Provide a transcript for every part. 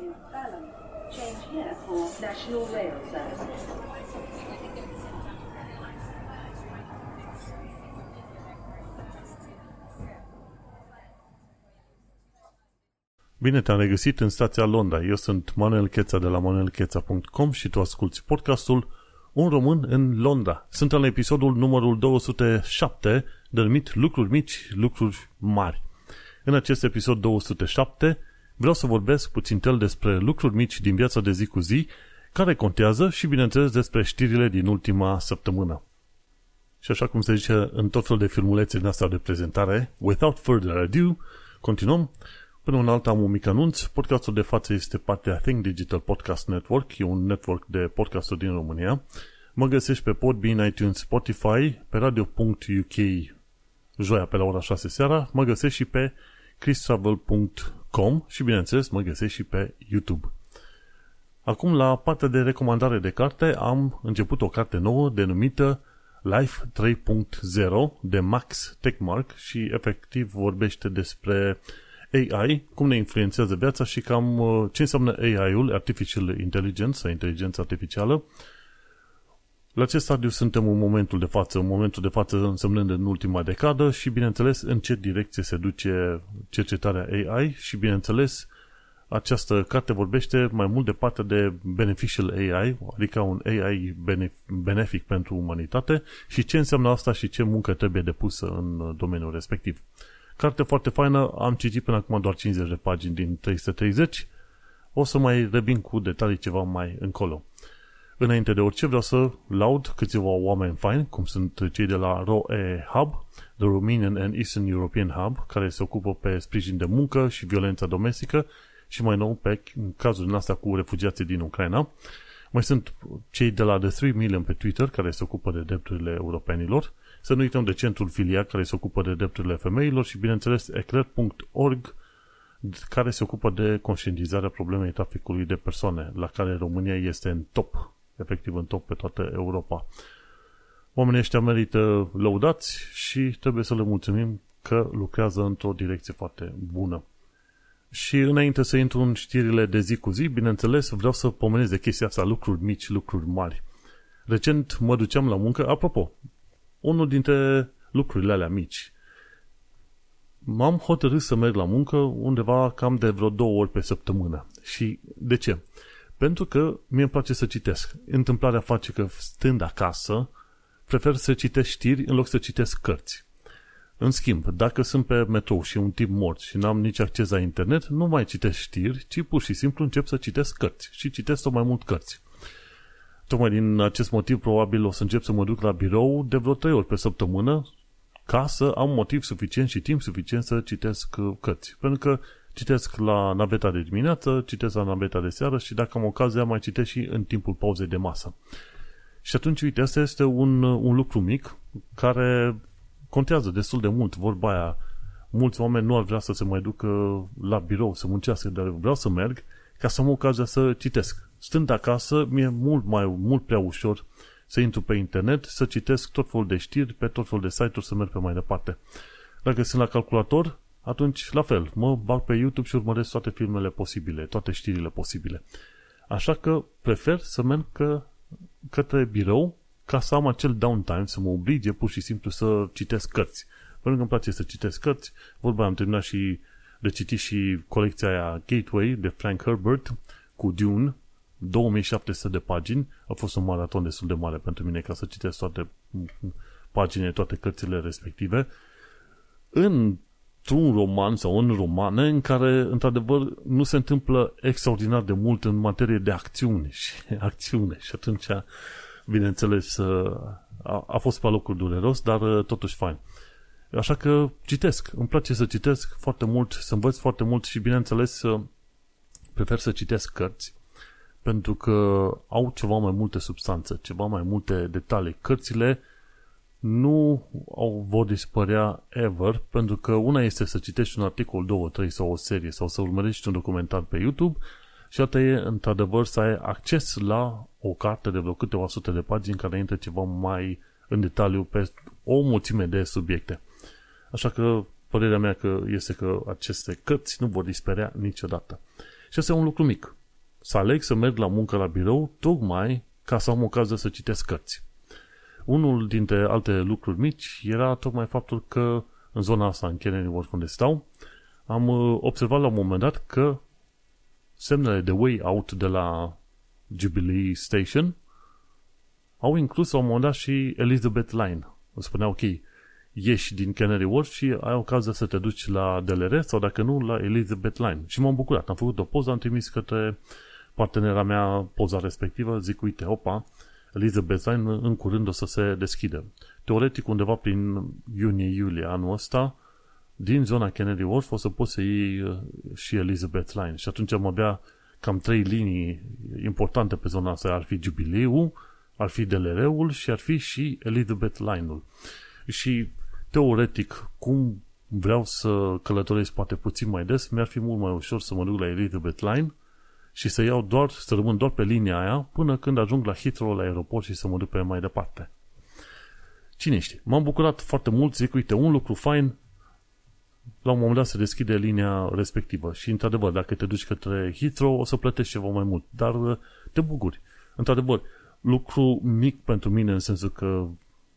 in Balham. Change here for National Rail Services. Bine te-am regăsit în stația Londra. Eu sunt Manuel Cheța de la manuelcheța.com și tu asculti podcastul Un român în Londra. Suntem la episodul numărul 207, denumit Lucruri mici, lucruri mari. În acest episod 207 vreau să vorbesc puțin tel despre lucruri mici din viața de zi cu zi care contează și, bineînțeles, despre știrile din ultima săptămână. Și așa cum se zice în tot felul de filmulețe din asta de prezentare, without further ado, continuăm. Până un alt am un mic anunț. Podcastul de față este partea Think Digital Podcast Network. E un network de podcasturi din România. Mă găsești pe Podbean, iTunes, Spotify, pe radio.uk joia pe la ora 6 seara. Mă găsești și pe christravel.com și bineînțeles mă găsești și pe YouTube. Acum la partea de recomandare de carte am început o carte nouă denumită Life 3.0 de Max Techmark și efectiv vorbește despre AI, cum ne influențează viața și cam uh, ce înseamnă AI-ul, Artificial Intelligence sau inteligența artificială. La ce stadiu suntem în momentul de față? În momentul de față însemnând în ultima decadă și, bineînțeles, în ce direcție se duce cercetarea AI și, bineînțeles, această carte vorbește mai mult de partea de beneficial AI, adică un AI benefic pentru umanitate și ce înseamnă asta și ce muncă trebuie depusă în domeniul respectiv. Carte foarte faină, am citit până acum doar 50 de pagini din 330, o să mai revin cu detalii ceva mai încolo. Înainte de orice vreau să laud câțiva oameni faini, cum sunt cei de la ROE Hub, The Romanian and Eastern European Hub, care se ocupă pe sprijin de muncă și violența domestică și mai nou pe cazul din asta cu refugiații din Ucraina. Mai sunt cei de la The 3 Million pe Twitter, care se ocupă de drepturile europenilor. Să nu uităm de centrul filia, care se ocupă de drepturile femeilor și, bineînțeles, eclair.org, care se ocupă de conștientizarea problemei traficului de persoane, la care România este în top, efectiv în top pe toată Europa. Oamenii ăștia merită lăudați și trebuie să le mulțumim că lucrează într-o direcție foarte bună. Și înainte să intru în știrile de zi cu zi, bineînțeles, vreau să pomenez de chestia asta, lucruri mici, lucruri mari. Recent mă duceam la muncă, apropo, unul dintre lucrurile alea mici. M-am hotărât să merg la muncă undeva cam de vreo două ori pe săptămână. Și de ce? Pentru că mie îmi place să citesc. Întâmplarea face că stând acasă, prefer să citesc știri în loc să citesc cărți. În schimb, dacă sunt pe metrou și un tip mort și n-am nici acces la internet, nu mai citesc știri, ci pur și simplu încep să citesc cărți. Și citesc tot mai mult cărți. Tocmai din acest motiv, probabil o să încep să mă duc la birou de vreo trei ori pe săptămână ca să am motiv suficient și timp suficient să citesc uh, cărți. Pentru că citesc la naveta de dimineață, citesc la naveta de seară și dacă am ocazia mai citesc și în timpul pauzei de masă. Și atunci, uite, asta este un, uh, un lucru mic care contează destul de mult. Vorba aia, mulți oameni nu ar vrea să se mai ducă la birou, să muncească, dar vreau să merg ca să am ocazia să citesc. Stând acasă, mi-e mult mai mult prea ușor să intru pe internet, să citesc tot felul de știri pe tot felul de site-uri, să merg pe mai departe. Dacă sunt la calculator, atunci la fel, mă bag pe YouTube și urmăresc toate filmele posibile, toate știrile posibile. Așa că prefer să merg că, către birou ca să am acel downtime, să mă oblige pur și simplu să citesc cărți. Pentru că îmi place să citesc cărți, vorba am terminat și de citit și colecția aia Gateway de Frank Herbert cu Dune, 2700 de pagini. A fost un maraton destul de mare pentru mine ca să citesc toate paginile, toate cărțile respective. Într-un roman sau în romane în care, într-adevăr, nu se întâmplă extraordinar de mult în materie de acțiune și acțiune. Și atunci, bineînțeles, a, a fost pe locul dureros, dar totuși fain. Așa că citesc. Îmi place să citesc foarte mult, să învăț foarte mult și, bineînțeles, prefer să citesc cărți pentru că au ceva mai multe substanțe, ceva mai multe detalii. Cărțile nu au, vor dispărea ever, pentru că una este să citești un articol, două, trei sau o serie sau să urmărești un documentar pe YouTube și alta e, într-adevăr, să ai acces la o carte de vreo câteva sute de pagini care intră ceva mai în detaliu pe o mulțime de subiecte. Așa că părerea mea că este că aceste cărți nu vor dispărea niciodată. Și Și asta e un lucru mic. Să aleg să merg la muncă la birou tocmai ca să am ocazia să citesc cărți. Unul dintre alte lucruri mici era tocmai faptul că în zona asta, în Kennedy Wharf unde stau, am uh, observat la un moment dat că semnele de way out de la Jubilee Station au inclus la un moment dat și Elizabeth Line. Îmi spunea, ok, ieși din Canary Wharf și ai ocazia să te duci la DLR sau dacă nu, la Elizabeth Line. Și m-am bucurat. Am făcut o poză, am trimis către partenera mea poza respectivă, zic, uite, opa, Elizabeth Line în curând o să se deschidă. Teoretic, undeva prin iunie-iulie anul ăsta, din zona Kennedy Wharf o să poți să iei uh, și Elizabeth Line. Și atunci am avea cam trei linii importante pe zona asta. Ar fi Jubilee, ar fi DLR-ul și ar fi și Elizabeth Line-ul. Și teoretic, cum vreau să călătoresc poate puțin mai des, mi-ar fi mult mai ușor să mă duc la Elizabeth Line și să iau doar, să rămân doar pe linia aia până când ajung la Heathrow la aeroport și să mă duc pe mai departe. Cine știe? M-am bucurat foarte mult, zic, uite, un lucru fain, la un moment dat se deschide linia respectivă și, într-adevăr, dacă te duci către Heathrow, o să plătești ceva mai mult, dar uh, te bucuri. Într-adevăr, lucru mic pentru mine în sensul că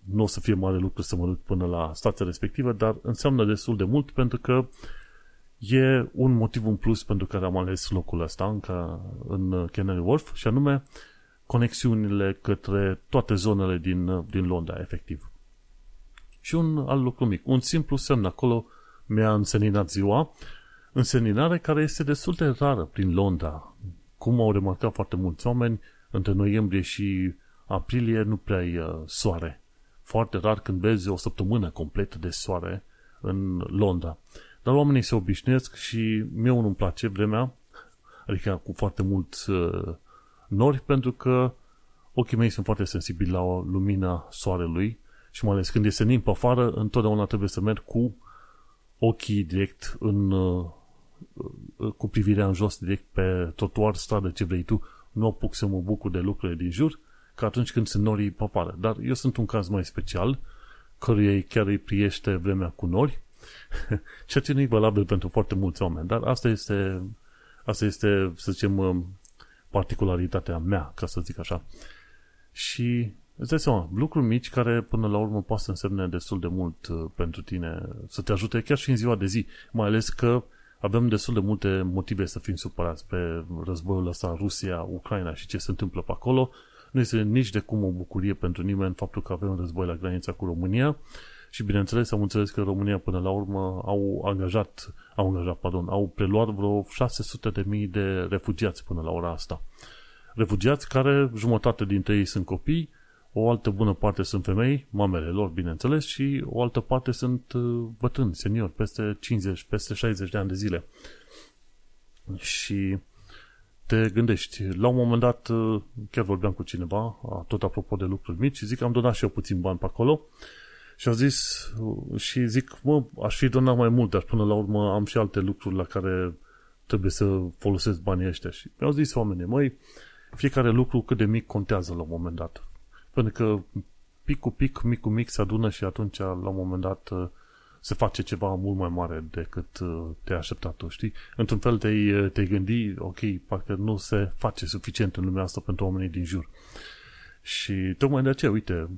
nu o să fie mare lucru să mă duc până la stația respectivă, dar înseamnă destul de mult pentru că e un motiv în plus pentru care am ales locul ăsta încă în Canary Wharf și anume conexiunile către toate zonele din, din Londra, efectiv. Și un alt lucru mic, un simplu semn acolo mi-a înseninat ziua, înseninare care este destul de rară prin Londra. Cum au remarcat foarte mulți oameni, între noiembrie și aprilie nu prea e uh, soare. Foarte rar când vezi o săptămână completă de soare în Londra. Dar oamenii se obișnuiesc și mie nu-mi place vremea, adică cu foarte mult uh, nori, pentru că ochii mei sunt foarte sensibili la lumina soarelui și mai ales când este senin pe afară, întotdeauna trebuie să merg cu ochii direct în, uh, cu privirea în jos, direct pe trotuar, stradă, ce vrei tu, nu apuc să mă bucur de lucrurile din jur, ca atunci când sunt norii pe afară. Dar eu sunt un caz mai special, căruia chiar îi priește vremea cu nori, ceea ce nu e valabil pentru foarte mulți oameni. Dar asta este, asta este, să zicem, um, particularitatea mea, ca să zic așa. Și îți dai seama, lucruri mici care până la urmă poate să însemne destul de mult uh, pentru tine, să te ajute chiar și în ziua de zi, mai ales că avem destul de multe motive să fim supărați pe războiul ăsta Rusia-Ucraina și ce se întâmplă pe acolo. Nu este nici de cum o bucurie pentru nimeni faptul că avem un război la granița cu România și bineînțeles am înțeles că România până la urmă au angajat, au angajat, pardon, au preluat vreo 600 de mii de refugiați până la ora asta. Refugiați care jumătate dintre ei sunt copii, o altă bună parte sunt femei, mamele lor, bineînțeles, și o altă parte sunt uh, bătrâni, seniori, peste 50, peste 60 de ani de zile. Și te gândești, la un moment dat, uh, chiar vorbeam cu cineva, tot apropo de lucruri mici, și zic, am donat și eu puțin bani pe acolo, și a zis, uh, și zic, mă, aș fi donat mai mult, dar până la urmă am și alte lucruri la care trebuie să folosesc banii ăștia. Și mi-au zis oamenii, măi, fiecare lucru cât de mic contează la un moment dat. Pentru că pic cu pic, mic cu mic se adună și atunci la un moment dat uh, se face ceva mult mai mare decât uh, te-ai așteptat tu, știi? Într-un fel te-ai, uh, te gândi, ok, parcă nu se face suficient în lumea asta pentru oamenii din jur. Și tocmai de aceea, uite,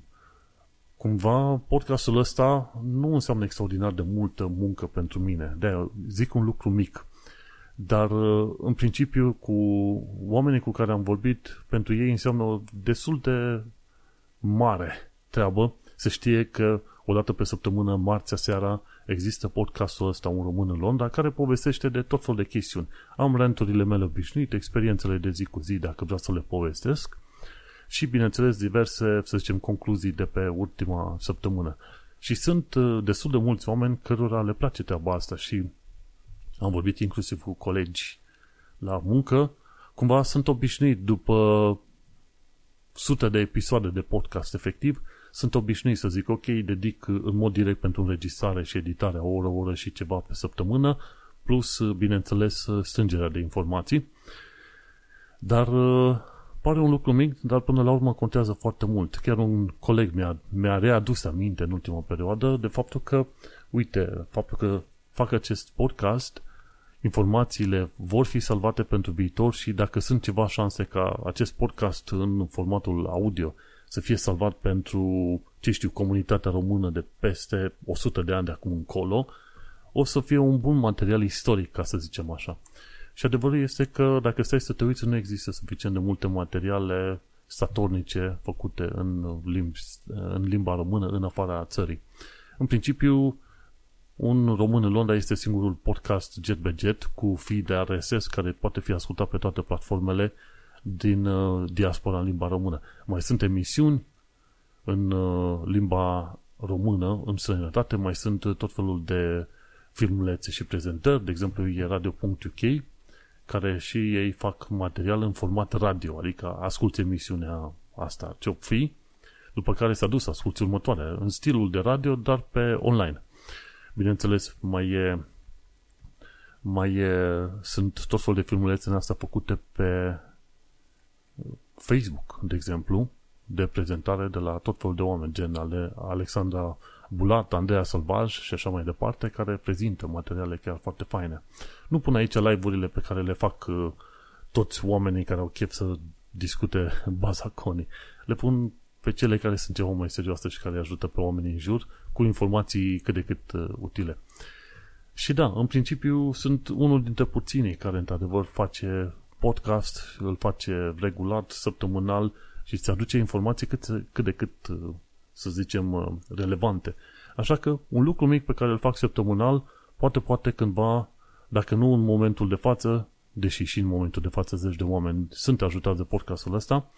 cumva podcastul ăsta nu înseamnă extraordinar de multă muncă pentru mine. de zic un lucru mic. Dar, în principiu, cu oamenii cu care am vorbit, pentru ei înseamnă destul de mare treabă să știe că o dată pe săptămână, marțea seara, există podcastul ăsta Un Român în Londra care povestește de tot felul de chestiuni. Am renturile mele obișnuite, experiențele de zi cu zi, dacă vreau să le povestesc și, bineînțeles, diverse, să zicem, concluzii de pe ultima săptămână. Și sunt uh, destul de mulți oameni cărora le place treaba asta și am vorbit inclusiv cu colegi la muncă, cumva sunt obișnuit după sute de episoade de podcast efectiv, sunt obișnuit să zic, ok, dedic în mod direct pentru înregistrare și editare o oră, o oră și ceva pe săptămână, plus, bineînțeles, strângerea de informații. Dar pare un lucru mic, dar până la urmă contează foarte mult. Chiar un coleg mi-a, mi-a readus aminte în ultima perioadă de faptul că, uite, faptul că fac acest podcast informațiile vor fi salvate pentru viitor și dacă sunt ceva șanse ca acest podcast în formatul audio să fie salvat pentru, ce știu, comunitatea română de peste 100 de ani de acum încolo, o să fie un bun material istoric, ca să zicem așa. Și adevărul este că dacă stai să te uiți, nu există suficient de multe materiale statornice făcute în, limbi, în limba română în afara țării. În principiu, un român în Londra este singurul podcast Jet be Jet cu feed de RSS care poate fi ascultat pe toate platformele din uh, diaspora în limba română. Mai sunt emisiuni în uh, limba română, în străinătate, mai sunt tot felul de filmulețe și prezentări, de exemplu e radio.uk, care și ei fac material în format radio, adică asculți emisiunea asta ce fi, după care s-a dus asculți următoarea, în stilul de radio, dar pe online. Bineînțeles, mai e mai e, sunt tot felul de filmulețe în asta făcute pe Facebook, de exemplu, de prezentare de la tot felul de oameni, gen ale Alexandra Bulat, Andreea Salvaj și așa mai departe, care prezintă materiale chiar foarte faine. Nu pun aici live-urile pe care le fac uh, toți oamenii care au chef să discute baza conii. Le pun pe cele care sunt ceva mai serioase și care ajută pe oamenii în jur cu informații cât de cât uh, utile. Și da, în principiu sunt unul dintre puținii care într-adevăr face podcast, îl face regulat, săptămânal și îți aduce informații cât, cât de cât, uh, să zicem, uh, relevante. Așa că un lucru mic pe care îl fac săptămânal, poate, poate cândva, dacă nu în momentul de față, deși și în momentul de față zeci de oameni sunt ajutați de podcastul ăsta,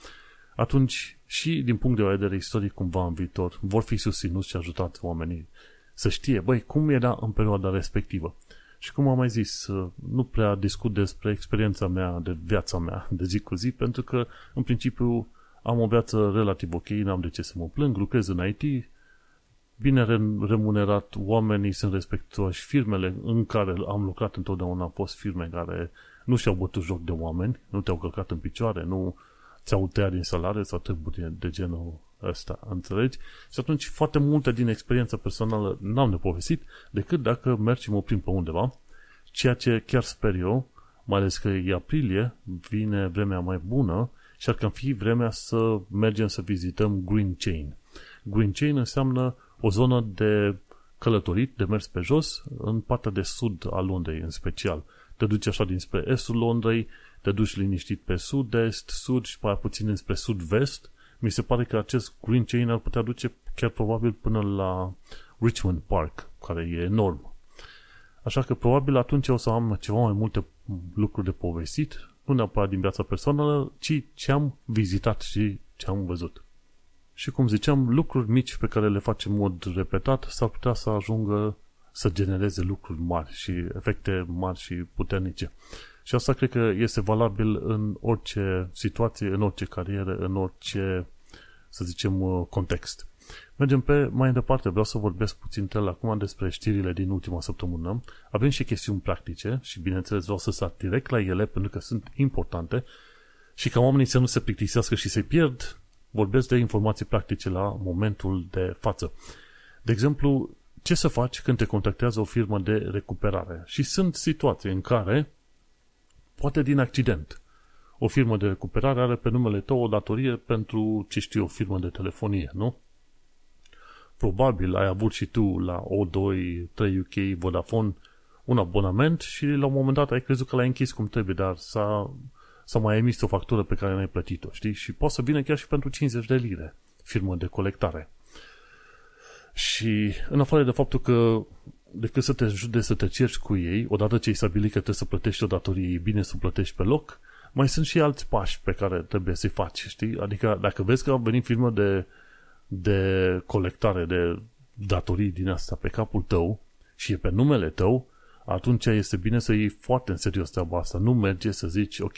atunci și din punct de vedere istoric cumva în viitor vor fi susținuți și ajutați oamenii să știe, băi, cum era în perioada respectivă. Și cum am mai zis, nu prea discut despre experiența mea, de viața mea, de zi cu zi, pentru că, în principiu, am o viață relativ ok, n-am de ce să mă plâng, lucrez în IT, bine remunerat, oamenii sunt respectuoși, firmele în care am lucrat întotdeauna au fost firme care nu și-au bătut joc de oameni, nu te-au călcat în picioare, nu ți-au tăiat din salare sau treburi de genul ăsta, înțelegi? Și atunci foarte multe din experiența personală n-am de povestit decât dacă mergi și mă oprim pe undeva, ceea ce chiar sper eu, mai ales că e aprilie, vine vremea mai bună și ar cam fi vremea să mergem să vizităm Green Chain. Green Chain înseamnă o zonă de călătorit, de mers pe jos, în partea de sud a Londrei în special. Te duci așa dinspre estul Londrei, te duci liniștit pe sud-est, sud și mai puțin înspre sud-vest. Mi se pare că acest Green Chain ar putea duce chiar probabil până la Richmond Park, care e enorm. Așa că probabil atunci o să am ceva mai multe lucruri de povestit, nu neapărat din viața personală, ci ce am vizitat și ce am văzut. Și cum ziceam, lucruri mici pe care le facem în mod repetat s-ar putea să ajungă să genereze lucruri mari și efecte mari și puternice. Și asta cred că este valabil în orice situație, în orice carieră, în orice, să zicem, uh, context. Mergem pe mai departe, vreau să vorbesc puțin el acum despre știrile din ultima săptămână. Avem și chestiuni practice și bineînțeles vreau să sar direct la ele pentru că sunt importante și ca oamenii să nu se plictisească și să pierd, vorbesc de informații practice la momentul de față. De exemplu, ce să faci când te contactează o firmă de recuperare? Și sunt situații în care Poate din accident. O firmă de recuperare are pe numele tău o datorie pentru, ce știu, o firmă de telefonie, nu? Probabil ai avut și tu la O2, 3 UK, Vodafone un abonament și la un moment dat ai crezut că l-ai închis cum trebuie, dar s-a, s-a mai emis o factură pe care n-ai plătit-o, știi? Și poate să vină chiar și pentru 50 de lire, firmă de colectare. Și în afară de faptul că decât să te ajute să te cerci cu ei, odată ce ai stabilit că trebuie să plătești o datorie, e bine să plătești pe loc, mai sunt și alți pași pe care trebuie să-i faci, știi? Adică dacă vezi că a venit firmă de, de colectare de datorii din asta pe capul tău și e pe numele tău, atunci este bine să iei foarte în serios treaba asta. Nu merge să zici, ok,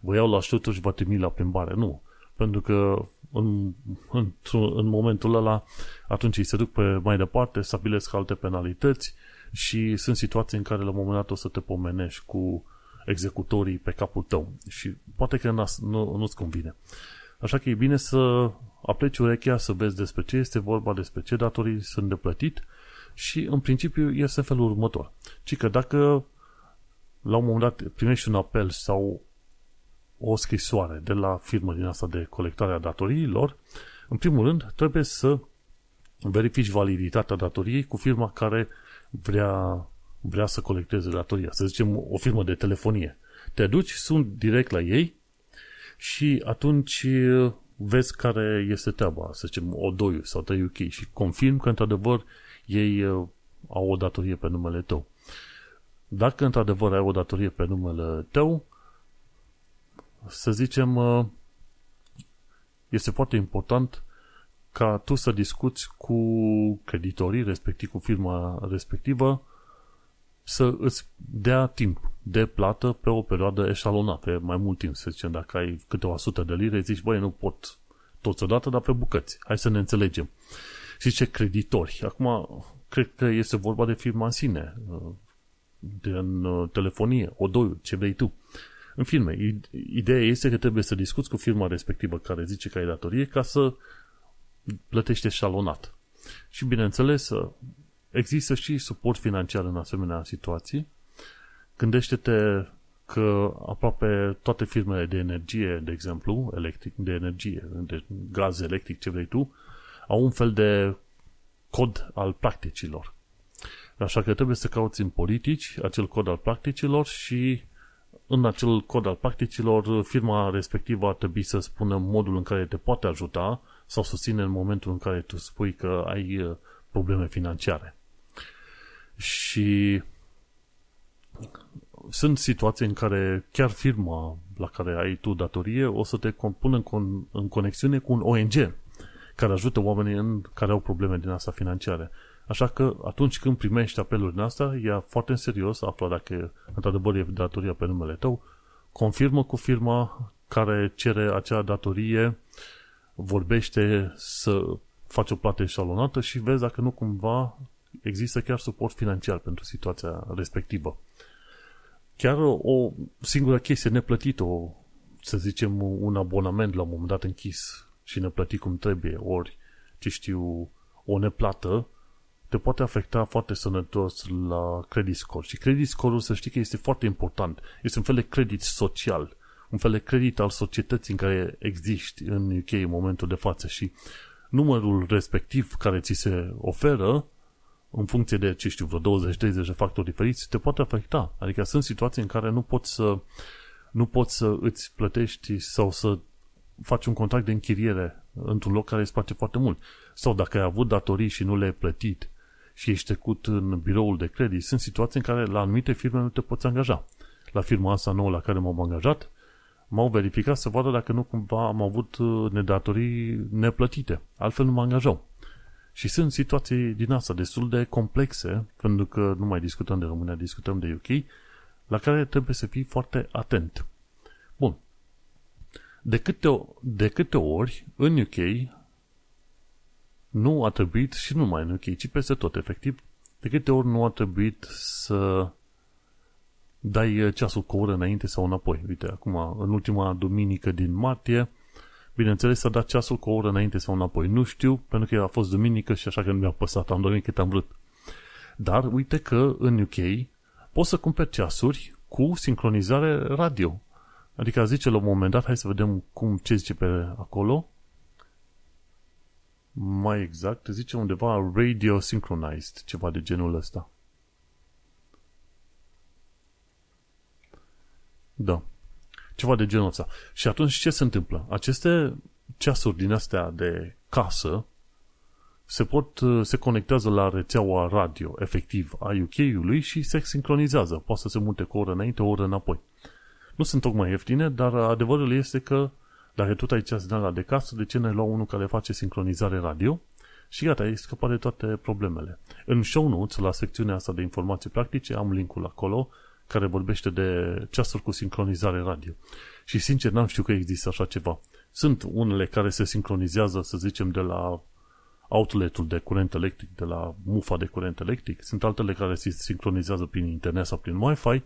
vă iau la șutul și vă trimit la plimbare. Nu. Pentru că în, în, în momentul ăla, atunci îi se duc pe mai departe, stabilesc alte penalități și sunt situații în care la un moment dat o să te pomenești cu executorii pe capul tău și poate că nu, nu-ți convine. Așa că e bine să apleci urechea să vezi despre ce este vorba, despre ce datorii sunt de plătit și în principiu este felul următor. Ci că dacă la un moment dat primești un apel sau o scrisoare de la firmă din asta de colectare a datoriilor, în primul rând trebuie să verifici validitatea datoriei cu firma care vrea, vrea să colecteze datoria. Să zicem o firmă de telefonie. Te duci, sunt direct la ei și atunci vezi care este treaba, să zicem o 2 sau 3 UK și confirm că într-adevăr ei uh, au o datorie pe numele tău. Dacă într-adevăr ai o datorie pe numele tău, să zicem, uh, este foarte important ca tu să discuți cu creditorii, respectiv cu firma respectivă, să îți dea timp de plată pe o perioadă eșalonată, pe mai mult timp, să zicem, dacă ai câteva sute de lire, zici, băi, nu pot toți odată, dar pe bucăți. Hai să ne înțelegem. Și ce creditori? Acum, cred că este vorba de firma în sine, din uh, telefonie, o doi, ce vrei tu. În filme, ideea este că trebuie să discuți cu firma respectivă care zice că ai datorie ca să plătește șalonat. Și bineînțeles, există și suport financiar în asemenea situații. Gândește-te că aproape toate firmele de energie, de exemplu, electric, de energie, de gaz electric, ce vrei tu, au un fel de cod al practicilor. Așa că trebuie să cauți în politici acel cod al practicilor și în acel cod al practicilor firma respectivă ar trebui să spună modul în care te poate ajuta sau susține în momentul în care tu spui că ai uh, probleme financiare. Și sunt situații în care chiar firma la care ai tu datorie o să te pună în, con- în conexiune cu un ONG care ajută oamenii în care au probleme din asta financiare. Așa că atunci când primești apelul din asta, ia foarte în serios, află dacă într-adevăr e datoria pe numele tău, confirmă cu firma care cere acea datorie, vorbește să faci o plată eșalonată și vezi dacă nu cumva există chiar suport financiar pentru situația respectivă. Chiar o singură chestie neplătită, o, să zicem un abonament la un moment dat închis și neplătit cum trebuie, ori, ce știu, o neplată, te poate afecta foarte sănătos la credit score. Și credit score-ul, să știi că este foarte important. Este un fel de credit social, un fel de credit al societății în care existi în UK în momentul de față și numărul respectiv care ți se oferă în funcție de, ce știu, vreo 20-30 de factori diferiți, te poate afecta. Adică sunt situații în care nu poți să nu poți să îți plătești sau să faci un contract de închiriere într-un loc care îți place foarte mult. Sau dacă ai avut datorii și nu le-ai plătit și ești trecut în biroul de credit, sunt situații în care la anumite firme nu te poți angaja. La firma asta nouă la care m-am angajat, m-au verificat să vadă dacă nu cumva am avut uh, nedatorii neplătite. Altfel nu mă angajau. Și sunt situații din asta destul de complexe, pentru că nu mai discutăm de România, discutăm de UK, la care trebuie să fii foarte atent. Bun. De câte, de câte ori în UK nu a trebuit, și nu numai în UK, ci peste tot, efectiv, de câte ori nu a trebuit să dai ceasul cu o oră înainte sau înapoi. Uite, acum, în ultima duminică din martie, bineînțeles, s-a dat ceasul cu o oră înainte sau înapoi. Nu știu, pentru că a fost duminică și așa că nu mi-a păsat, am dormit cât am vrut. Dar uite că în UK poți să cumperi ceasuri cu sincronizare radio. Adică zice la un moment dat, hai să vedem cum, ce zice pe acolo, mai exact, zice undeva radio synchronized, ceva de genul ăsta. Da. Ceva de genul ăsta. Și atunci ce se întâmplă? Aceste ceasuri din astea de casă se pot, se conectează la rețeaua radio, efectiv, a UK-ului și se sincronizează. Poate să se mute cu o oră înainte, o oră înapoi. Nu sunt tocmai ieftine, dar adevărul este că dacă tot ai ceas din de casă, de ce ne lua unul care face sincronizare radio? Și gata, ai scăpat de toate problemele. În show notes, la secțiunea asta de informații practice, am linkul acolo care vorbește de ceasuri cu sincronizare radio. Și sincer, n-am știut că există așa ceva. Sunt unele care se sincronizează, să zicem, de la outletul de curent electric, de la mufa de curent electric. Sunt altele care se sincronizează prin internet sau prin Wi-Fi,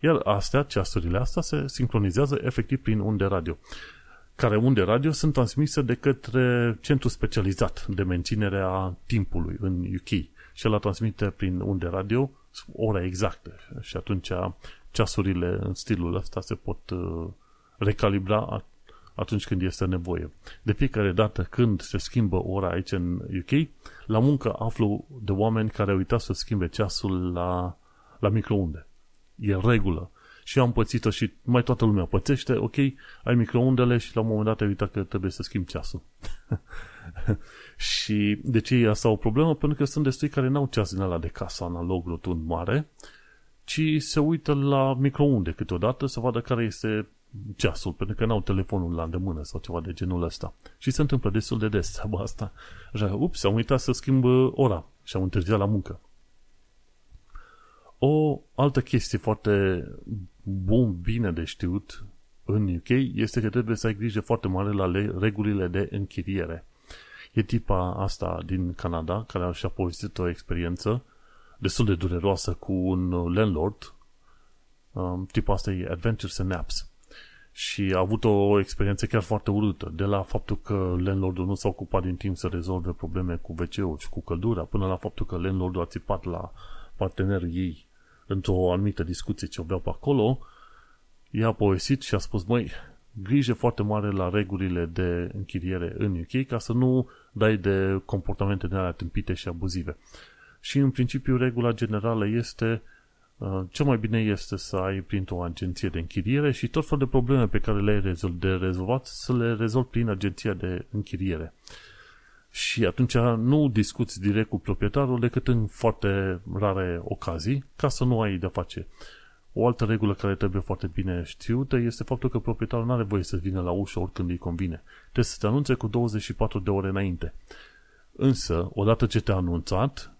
iar astea, ceasurile astea, se sincronizează efectiv prin unde radio care unde radio sunt transmise de către centru specializat de menținere a timpului în UK și el transmite prin unde radio ora exactă și atunci ceasurile în stilul ăsta se pot uh, recalibra atunci când este nevoie. De fiecare dată când se schimbă ora aici în UK, la muncă aflu de oameni care au uitat să schimbe ceasul la, la microunde. E regulă. Și eu am pățit-o și mai toată lumea pățește, ok, ai microundele și la un moment dat ai uitat că trebuie să schimbi ceasul. și de ce e asta o problemă? Pentru că sunt destui care n-au ceas din ala de casă analog rotund mare, ci se uită la microunde câteodată să vadă care este ceasul, pentru că n-au telefonul la îndemână sau ceva de genul ăsta. Și se întâmplă destul de des treaba asta. Așa, ups, am uitat să schimb ora și am întârziat la muncă. O altă chestie foarte bun, bine de știut în UK este că trebuie să ai grijă foarte mare la regulile de închiriere. E tipa asta din Canada, care și-a povestit o experiență destul de dureroasă cu un landlord. Um, tipa asta e Adventures and Apps. Și a avut o experiență chiar foarte urâtă, de la faptul că landlordul nu s-a ocupat din timp să rezolve probleme cu wc și cu căldura, până la faptul că landlordul a țipat la partenerii ei într-o anumită discuție ce aveau pe acolo, ea a povestit și a spus, măi, grijă foarte mare la regulile de închiriere în UK ca să nu dai de comportamente de alea tâmpite și abuzive. Și în principiu regula generală este uh, cel mai bine este să ai printr-o agenție de închiriere și tot felul de probleme pe care le ai de rezolvat să le rezolvi prin agenția de închiriere. Și atunci nu discuți direct cu proprietarul decât în foarte rare ocazii ca să nu ai de face. O altă regulă care trebuie foarte bine știută este faptul că proprietarul nu are voie să vină la ușă oricând îi convine. Trebuie să te anunțe cu 24 de ore înainte. Însă, odată ce te-a anunțat,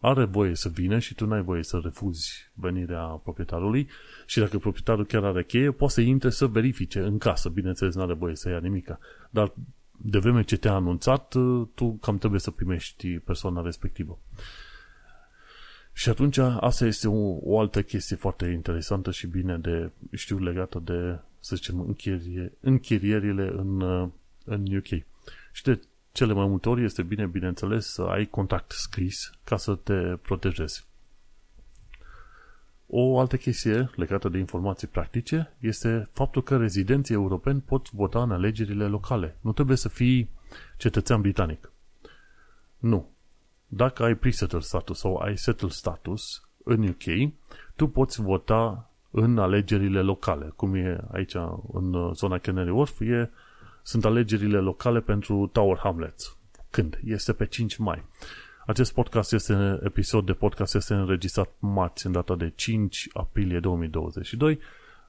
are voie să vină și tu n-ai voie să refuzi venirea proprietarului și dacă proprietarul chiar are cheie, poate să intre să verifice în casă. Bineînțeles, nu are voie să ia nimica. Dar de vreme ce te-a anunțat, tu cam trebuie să primești persoana respectivă. Și atunci asta este o, o altă chestie foarte interesantă și bine de știu legată de, să zicem, închirie, închirierile în, în UK. Și de cele mai multe ori este bine, bineînțeles, să ai contact scris ca să te protejezi. O altă chestie legată de informații practice este faptul că rezidenții europeni pot vota în alegerile locale. Nu trebuie să fii cetățean britanic. Nu. Dacă ai pre-settled status sau ai settled status în UK, tu poți vota în alegerile locale, cum e aici în zona Canary Wharf, e, sunt alegerile locale pentru Tower Hamlets. Când? Este pe 5 mai. Acest podcast este, episod de podcast este înregistrat marți, în data de 5 aprilie 2022.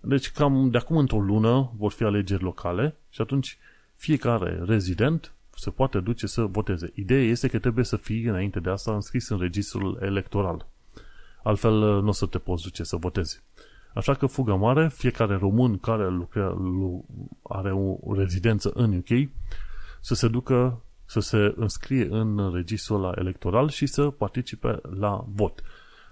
Deci cam de acum într-o lună vor fi alegeri locale și atunci fiecare rezident se poate duce să voteze. Ideea este că trebuie să fii înainte de asta înscris în registrul electoral. Altfel nu o să te poți duce să votezi. Așa că fuga mare, fiecare român care lucre, are o rezidență în UK să se ducă să se înscrie în registrul ăla electoral și să participe la vot.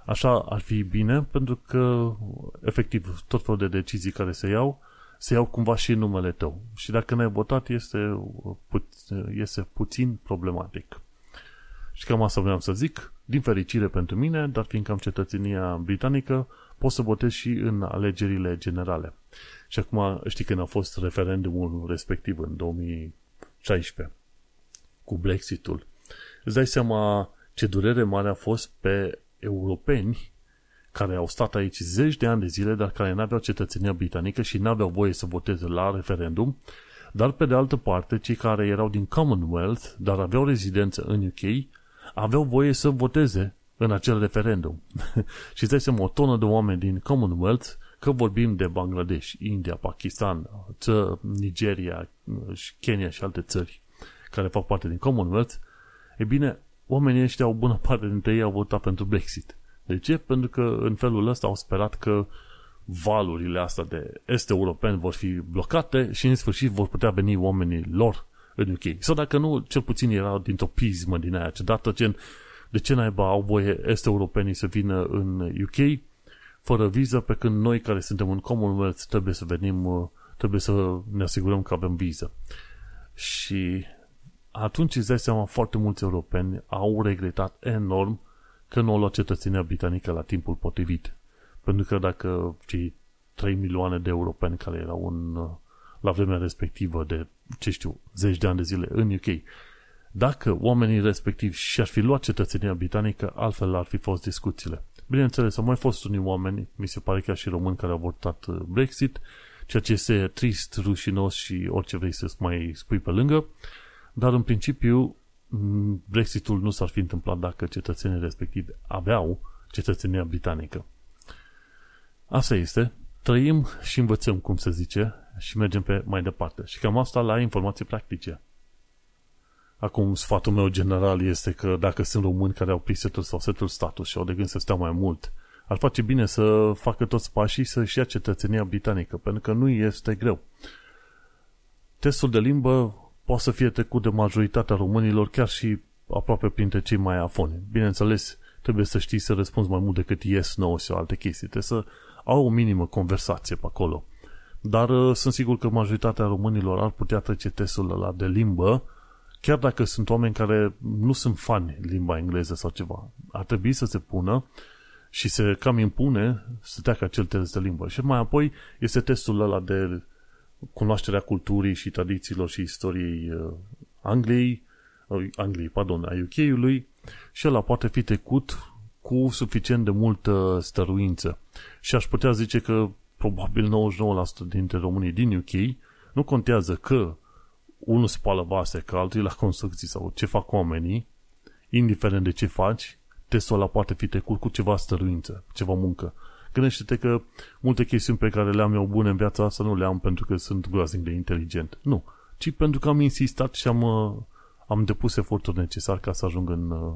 Așa ar fi bine, pentru că, efectiv, tot felul de decizii care se iau, se iau cumva și în numele tău. Și dacă n-ai votat, este, pu- este puțin problematic. Și cam asta vreau să zic. Din fericire pentru mine, dar fiindcă am cetățenia britanică, pot să votez și în alegerile generale. Și acum știi când a fost referendumul respectiv în 2016 cu Brexitul. Îți dai seama ce durere mare a fost pe europeni care au stat aici zeci de ani de zile, dar care nu aveau cetățenia britanică și nu aveau voie să voteze la referendum, dar pe de altă parte, cei care erau din Commonwealth, dar aveau rezidență în UK, aveau voie să voteze în acel referendum. și îți dai seama, o tonă de oameni din Commonwealth, că vorbim de Bangladesh, India, Pakistan, Nigeria, Kenya și alte țări, care fac parte din Commonwealth, e bine, oamenii ăștia, o bună parte dintre ei au votat pentru Brexit. De ce? Pentru că în felul ăsta au sperat că valurile astea de este europeni vor fi blocate și în sfârșit vor putea veni oamenii lor în UK. Sau dacă nu, cel puțin era dintr-o pismă din aia, ce dată gen, de ce naiba au voie este europenii să vină în UK fără viză, pe când noi care suntem în Commonwealth trebuie să venim, trebuie să ne asigurăm că avem viză. Și atunci îți dai seama, foarte mulți europeni au regretat enorm că nu au luat cetățenia britanică la timpul potrivit. Pentru că dacă cei 3 milioane de europeni care erau în, la vremea respectivă de, ce știu, zeci de ani de zile în UK, dacă oamenii respectivi și-ar fi luat cetățenia britanică, altfel ar fi fost discuțiile. Bineînțeles, au mai fost unii oameni, mi se pare chiar și români, care au votat uh, Brexit, ceea ce este trist, rușinos și orice vrei să mai spui pe lângă, dar în principiu Brexitul nu s-ar fi întâmplat dacă cetățenii respectivi aveau cetățenia britanică. Asta este, trăim și învățăm, cum se zice, și mergem pe mai departe. Și cam asta la informații practice. Acum, sfatul meu general este că dacă sunt români care au pre-settled sau settled status și au de gând să stea mai mult, ar face bine să facă toți pașii să-și ia cetățenia britanică, pentru că nu este greu. Testul de limbă poate să fie trecut de majoritatea românilor, chiar și aproape printre cei mai afoni. Bineînțeles, trebuie să știi să răspunzi mai mult decât yes, no și alte chestii. Trebuie să au o minimă conversație pe acolo. Dar uh, sunt sigur că majoritatea românilor ar putea trece testul ăla de limbă, chiar dacă sunt oameni care nu sunt fani limba engleză sau ceva. Ar trebui să se pună și se cam impune să treacă acel test de limbă. Și mai apoi este testul ăla de cunoașterea culturii și tradițiilor și istoriei uh, Angliei, uh, Angliei, pardon, a UK-ului și ăla poate fi trecut cu suficient de multă stăruință. Și aș putea zice că probabil 99% dintre românii din UK nu contează că unul spală vase, că altul la construcții sau ce fac oamenii, indiferent de ce faci, testul ăla poate fi trecut cu ceva stăruință, ceva muncă. Gândește-te că multe chestiuni pe care le-am eu bune în viața asta nu le am pentru că sunt groaznic de inteligent. Nu, ci pentru că am insistat și am, uh, am depus efortul necesar ca să ajung în, uh,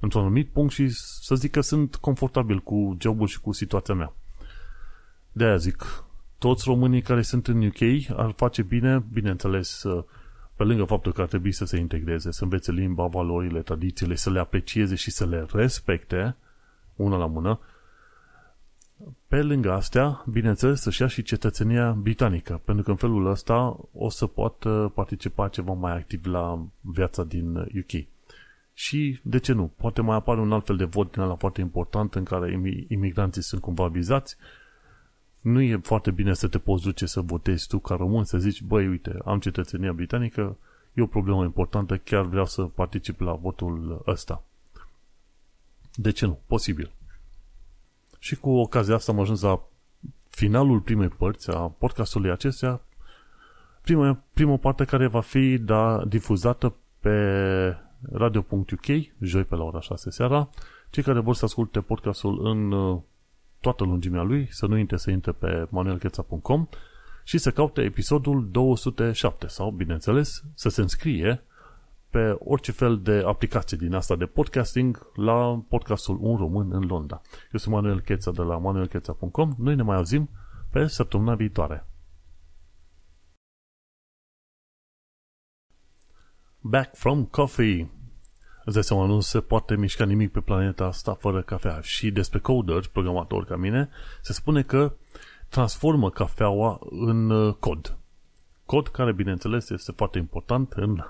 într-un anumit punct și să zic că sunt confortabil cu jobul și cu situația mea. De aia zic, toți românii care sunt în UK ar face bine, bineînțeles, pe lângă faptul că ar trebui să se integreze, să învețe limba, valorile, tradițiile, să le aprecieze și să le respecte, una la mână, pe lângă astea, bineînțeles, să-și ia și cetățenia britanică, pentru că în felul ăsta o să poată participa ceva mai activ la viața din UK. Și, de ce nu, poate mai apare un alt fel de vot din ala foarte important în care imigranții sunt cumva vizați. Nu e foarte bine să te poți duce să votezi tu ca român, să zici, băi, uite, am cetățenia britanică, e o problemă importantă, chiar vreau să particip la votul ăsta. De ce nu? Posibil. Și cu ocazia asta am ajuns la finalul primei părți a podcastului acestea, prima, prima parte care va fi da, difuzată pe radio.uk, joi pe la ora 6 seara. Cei care vor să asculte podcastul în uh, toată lungimea lui, să nu intre să intre pe manuelcheța.com și să caute episodul 207 sau, bineînțeles, să se înscrie pe orice fel de aplicație din asta de podcasting la podcastul Un Român în Londra. Eu sunt Manuel Cheța de la manuelcheța.com. Noi ne mai auzim pe săptămâna viitoare. Back from coffee. Îți dai seama, nu se poate mișca nimic pe planeta asta fără cafea. Și despre coder, programator ca mine, se spune că transformă cafeaua în uh, cod. Cod care, bineînțeles, este foarte important în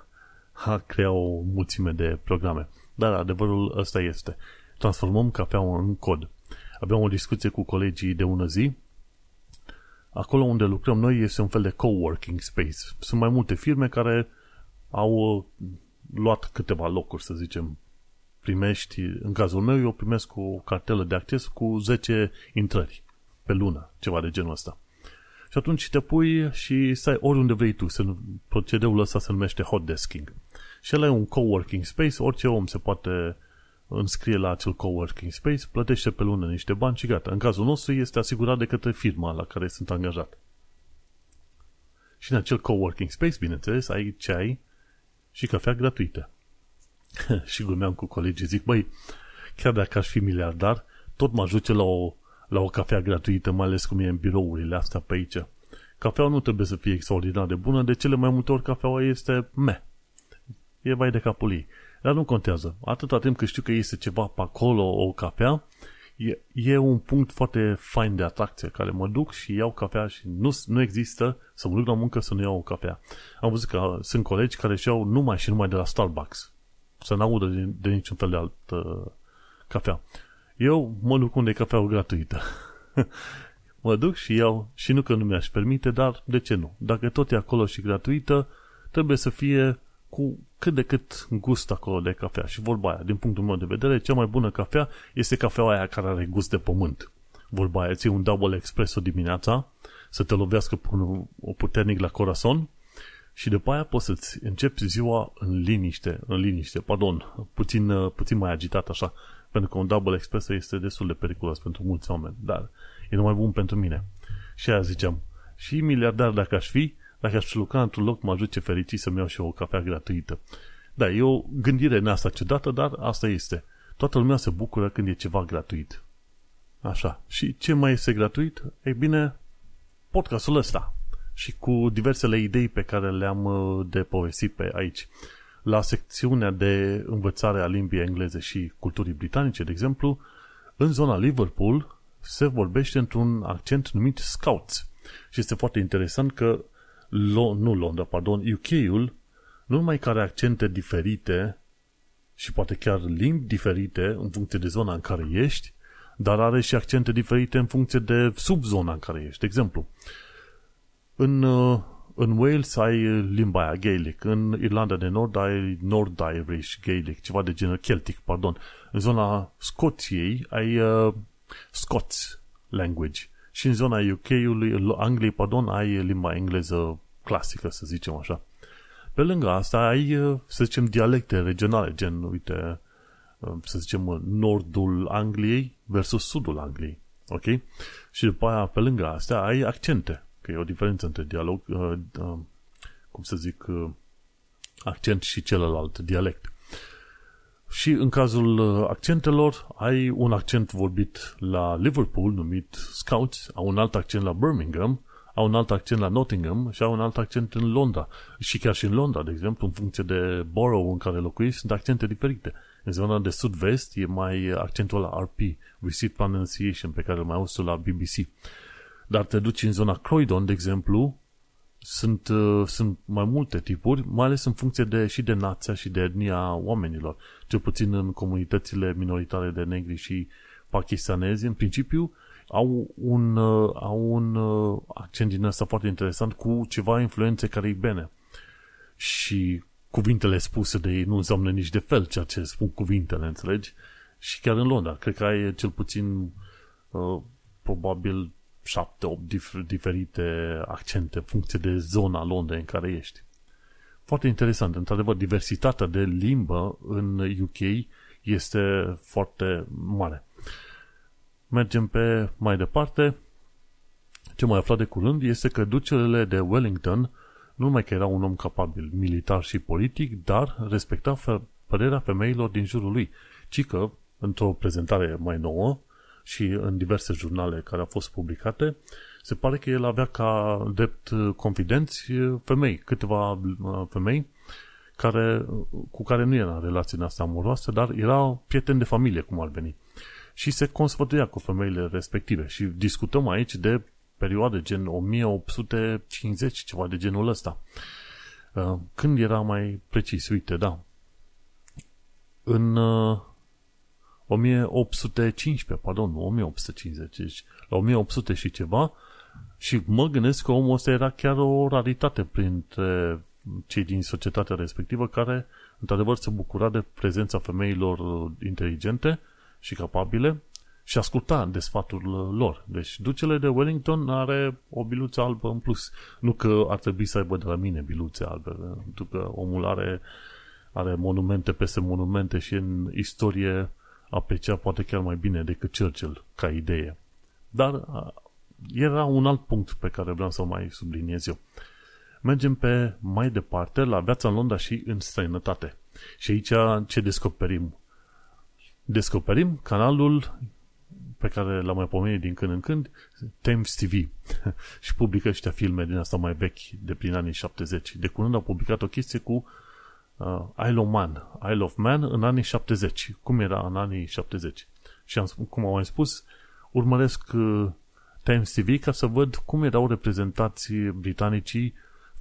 a crea o mulțime de programe. Dar adevărul ăsta este. Transformăm cafeaua în cod. Aveam o discuție cu colegii de ună zi. Acolo unde lucrăm noi este un fel de coworking space. Sunt mai multe firme care au uh, luat câteva locuri, să zicem. Primești, în cazul meu, eu primesc o cartelă de acces cu 10 intrări pe lună, ceva de genul ăsta. Și atunci te pui și stai oriunde vrei tu. Procedeul ăsta se numește hot desking. Și ăla e un coworking space, orice om se poate înscrie la acel coworking space, plătește pe lună niște bani și gata. În cazul nostru este asigurat de către firma la care sunt angajat. Și în acel coworking space, bineînțeles, ai ceai și cafea gratuită. și glumeam cu colegii, zic, băi, chiar dacă aș fi miliardar, tot mă ajute la o, la o cafea gratuită, mai ales cum e în birourile astea pe aici. Cafeaua nu trebuie să fie extraordinar de bună, de cele mai multe ori cafeaua este me. E vai de capul ei. Dar nu contează. Atâta timp cât știu că este ceva pe acolo, o cafea, e, e un punct foarte fain de atracție, care mă duc și iau cafea și nu, nu există să mă duc la muncă să nu iau o cafea. Am văzut că sunt colegi care își iau numai și numai de la Starbucks. Să n-audă de, de niciun fel de alt uh, cafea. Eu mă duc unde e cafea gratuită. mă duc și iau și nu că nu mi-aș permite, dar de ce nu? Dacă tot e acolo și gratuită, trebuie să fie cu cât de cât gust acolo de cafea. Și vorba aia, din punctul meu de vedere, cea mai bună cafea este cafeaua aia care are gust de pământ. Vorba aia, ții un double espresso dimineața, să te lovească până o puternic la corazon și după aia poți să-ți începi ziua în liniște, în liniște, pardon, puțin, puțin mai agitat așa, pentru că un double espresso este destul de periculos pentru mulți oameni, dar e numai bun pentru mine. Și aia ziceam, și miliardar dacă aș fi, dacă aș lucra într-un loc, mă ajut ce fericit să-mi iau și o cafea gratuită. Da, e o gândire în asta ciudată, dar asta este. Toată lumea se bucură când e ceva gratuit. Așa. Și ce mai este gratuit? Ei bine, podcastul ăsta. Și cu diversele idei pe care le-am uh, de povestit pe aici. La secțiunea de învățare a limbii engleze și culturii britanice, de exemplu, în zona Liverpool se vorbește într-un accent numit Scouts. Și este foarte interesant că Lo, nu Londra, pardon, UK-ul nu numai că are accente diferite și poate chiar limbi diferite în funcție de zona în care ești, dar are și accente diferite în funcție de subzona în care ești. De exemplu, în, uh, în Wales ai limba aia, Gaelic, în Irlanda de Nord ai Nord Irish, Gaelic, ceva de genul Celtic, pardon. În zona Scoției ai uh, Scots language și în zona UK-ului, Angliei, pardon, ai limba engleză clasică, să zicem așa. Pe lângă asta ai, uh, să zicem, dialecte regionale, gen, uite, uh, să zicem, nordul Angliei versus sudul Angliei. Ok? Și după aia, pe lângă astea, ai accente. Că e o diferență între dialog, uh, uh, cum să zic, uh, accent și celălalt dialect. Și în cazul uh, accentelor, ai un accent vorbit la Liverpool, numit Scouts, au un alt accent la Birmingham, au un alt accent la Nottingham și au un alt accent în Londra. Și chiar și în Londra, de exemplu, în funcție de borough în care locuiți, sunt accente diferite. În zona de sud-vest e mai accentul la RP, Receipt Pronunciation, pe care îl mai auzi la BBC. Dar te duci în zona Croydon, de exemplu, sunt, uh, sunt mai multe tipuri, mai ales în funcție de, și de nația și de etnia oamenilor. Cel puțin în comunitățile minoritare de negri și pakistanezi, în principiu, au un, uh, au un uh, accent din ăsta foarte interesant cu ceva influențe caribene. Și cuvintele spuse de ei nu înseamnă nici de fel ceea ce spun cuvintele, înțelegi? Și chiar în Londra, cred că ai cel puțin uh, probabil șapte, opt dif- diferite accente în funcție de zona Londrei în care ești. Foarte interesant. Într-adevăr, diversitatea de limbă în UK este foarte mare. Mergem pe mai departe. Ce mai aflat de curând este că ducele de Wellington nu numai că era un om capabil, militar și politic, dar respecta părerea femeilor din jurul lui, ci că, într-o prezentare mai nouă și în diverse jurnale care au fost publicate, se pare că el avea ca drept confidenți femei, câteva uh, femei care, cu care nu era în relații astea amoroase, dar erau prieteni de familie, cum ar veni și se consfătuia cu femeile respective. Și discutăm aici de perioade gen 1850, ceva de genul ăsta. Uh, când era mai precis? Uite, da. În 1815, uh, pardon, 1850, deci la 1800 și ceva, și mă gândesc că omul ăsta era chiar o raritate printre cei din societatea respectivă care, într-adevăr, se bucura de prezența femeilor uh, inteligente și capabile și asculta de sfatul lor. Deci ducele de Wellington are o biluță albă în plus. Nu că ar trebui să aibă de la mine biluțe albe, pentru că omul are, are monumente peste monumente și în istorie aprecia poate chiar mai bine decât Churchill ca idee. Dar era un alt punct pe care vreau să mai subliniez eu. Mergem pe mai departe la viața în Londra și în străinătate. Și aici ce descoperim? descoperim canalul pe care l-am mai pomenit din când în când, Thames TV. și publică ăștia filme din asta mai vechi, de prin anii 70. De curând au publicat o chestie cu uh, Isle of Man. Isle of Man în anii 70. Cum era în anii 70? Și am, cum am mai spus, urmăresc uh, Times TV ca să văd cum erau reprezentați britanicii,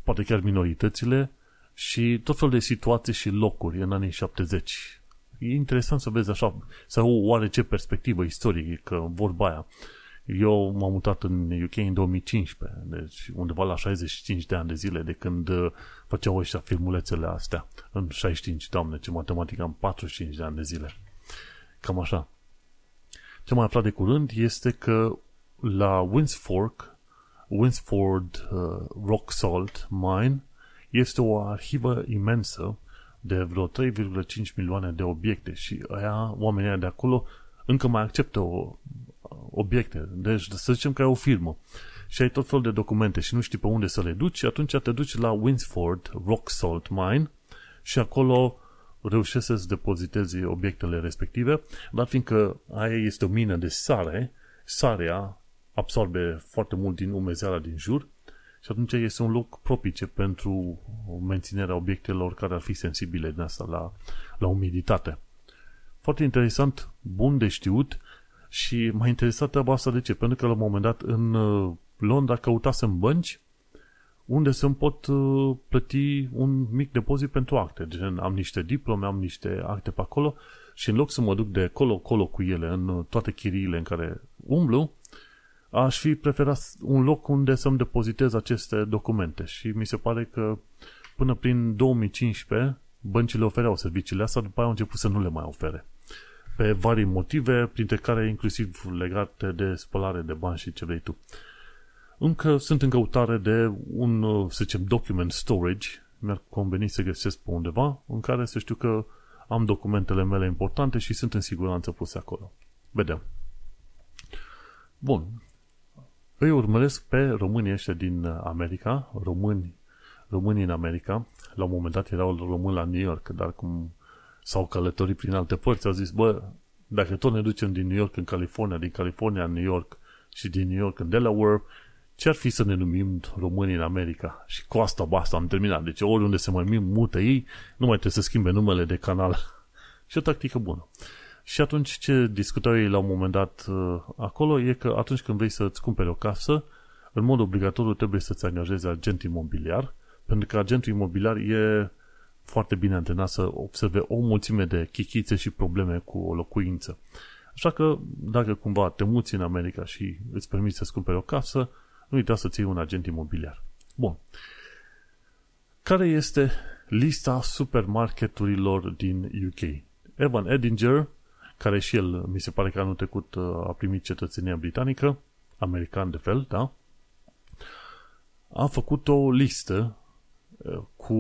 poate chiar minoritățile, și tot fel de situații și locuri în anii 70 e interesant să vezi așa, să au oarece perspectivă istorică, vorba aia. Eu m-am mutat în UK în 2015, deci undeva la 65 de ani de zile de când uh, făceau ăștia filmulețele astea. În 65, doamne, ce matematică am 45 de ani de zile. Cam așa. Ce mai aflat de curând este că la Winsfork, Winsford uh, Rock Salt Mine, este o arhivă imensă de vreo 3,5 milioane de obiecte și aia, oamenii de acolo încă mai acceptă o, obiecte. Deci să zicem că ai o firmă și ai tot felul de documente și nu știi pe unde să le duci, atunci te duci la Winsford Rock Salt Mine și acolo reușești să-ți depozitezi obiectele respective, dar fiindcă aia este o mină de sare, sarea absorbe foarte mult din umezeala din jur și atunci este un loc propice pentru menținerea obiectelor care ar fi sensibile din asta la, la umiditate. Foarte interesant, bun de știut și m-a interesat treaba asta de ce? Pentru că la un moment dat în uh, Londra căutasem bănci unde să-mi pot uh, plăti un mic depozit pentru acte. Gen, am niște diplome, am niște acte pe acolo și în loc să mă duc de colo-colo cu ele în uh, toate chiriile în care umblu, aș fi preferat un loc unde să-mi depozitez aceste documente și mi se pare că până prin 2015 băncile ofereau serviciile astea, după aia au început să nu le mai ofere. Pe vari motive, printre care inclusiv legate de spălare de bani și ce vrei tu. Încă sunt în căutare de un, să zicem, document storage, mi-ar conveni să găsesc pe undeva, în care să știu că am documentele mele importante și sunt în siguranță puse acolo. Vedem. Bun. Îi urmăresc pe românii ăștia din America, români, românii în America. La un moment dat erau români la New York, dar cum s-au călătorit prin alte părți, au zis, bă, dacă tot ne ducem din New York în California, din California în New York și din New York în Delaware, ce ar fi să ne numim românii în America? Și cu asta basta am terminat. Deci oriunde se mai mută ei, nu mai trebuie să schimbe numele de canal. și o tactică bună. Și atunci ce discutau ei la un moment dat uh, acolo e că atunci când vrei să-ți cumperi o casă, în mod obligatoriu trebuie să-ți angajezi agent imobiliar, pentru că agentul imobiliar e foarte bine antrenat să observe o mulțime de chichițe și probleme cu o locuință. Așa că, dacă cumva te muți în America și îți permiți să-ți cumperi o casă, nu uita să-ți iei un agent imobiliar. Bun. Care este lista supermarketurilor din UK? Evan Edinger, care și el, mi se pare că anul trecut uh, a primit cetățenia britanică, american de fel, da? A făcut o listă cu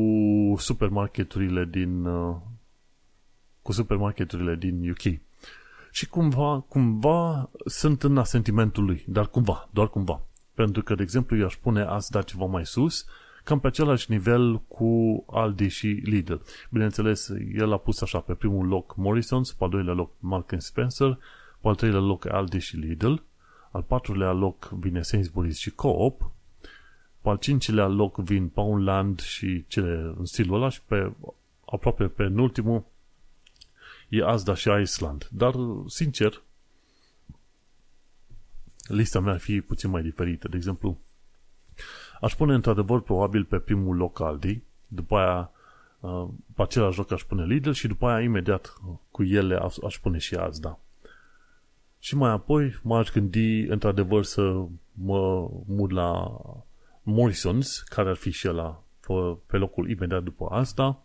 supermarketurile din uh, cu supermarketurile din UK. Și cumva, cumva sunt în asentimentul lui, dar cumva, doar cumva. Pentru că, de exemplu, eu aș pune Asda ceva mai sus, cam pe același nivel cu Aldi și Lidl. Bineînțeles, el a pus așa, pe primul loc Morrison's, pe al doilea loc Mark Spencer, pe al treilea loc Aldi și Lidl, al patrulea loc vine Sainsbury's și Coop, pe al cincilea loc vin Poundland și cele în stilul ăla și pe aproape pe în ultimul e Asda și Iceland. Dar, sincer, lista mea ar fi puțin mai diferită. De exemplu, aș pune într-adevăr probabil pe primul loc Aldi, după aia uh, pe același loc aș pune Lidl și după aia imediat cu ele aș pune și Asda. Și mai apoi m-aș gândi într-adevăr să mă mut la Morrisons, care ar fi și ăla pe, pe locul imediat după asta,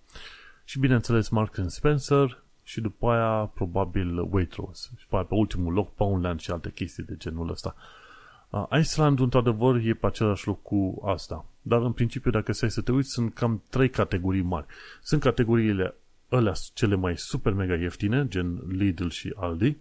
și bineînțeles Mark Spencer și după aia probabil Waitrose și pe, aia, pe ultimul loc Poundland și alte chestii de genul ăsta. Uh, Iceland, într-adevăr, e pe același loc cu asta. Dar, în principiu, dacă stai să te uiți, sunt cam trei categorii mari. Sunt categoriile alea cele mai super mega ieftine, gen Lidl și Aldi.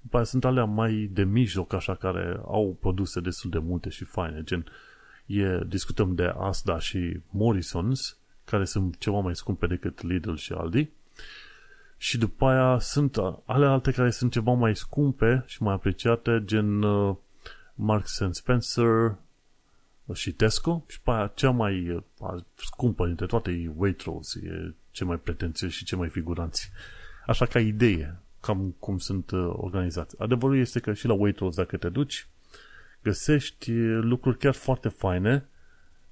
După aia sunt alea mai de mijloc, așa, care au produse destul de multe și faine, gen uh, e, discutăm de Asda și Morrisons, care sunt ceva mai scumpe decât Lidl și Aldi. Și după aia sunt ale alte care sunt ceva mai scumpe și mai apreciate, gen uh, Marks Spencer și Tesco. Și după aia cea mai uh, scumpă dintre toate e Waitrose, e cea mai pretențioși și cei mai figuranți. Așa ca idee, cam cum sunt uh, organizați. Adevărul este că și la Waitrose, dacă te duci, găsești lucruri chiar foarte faine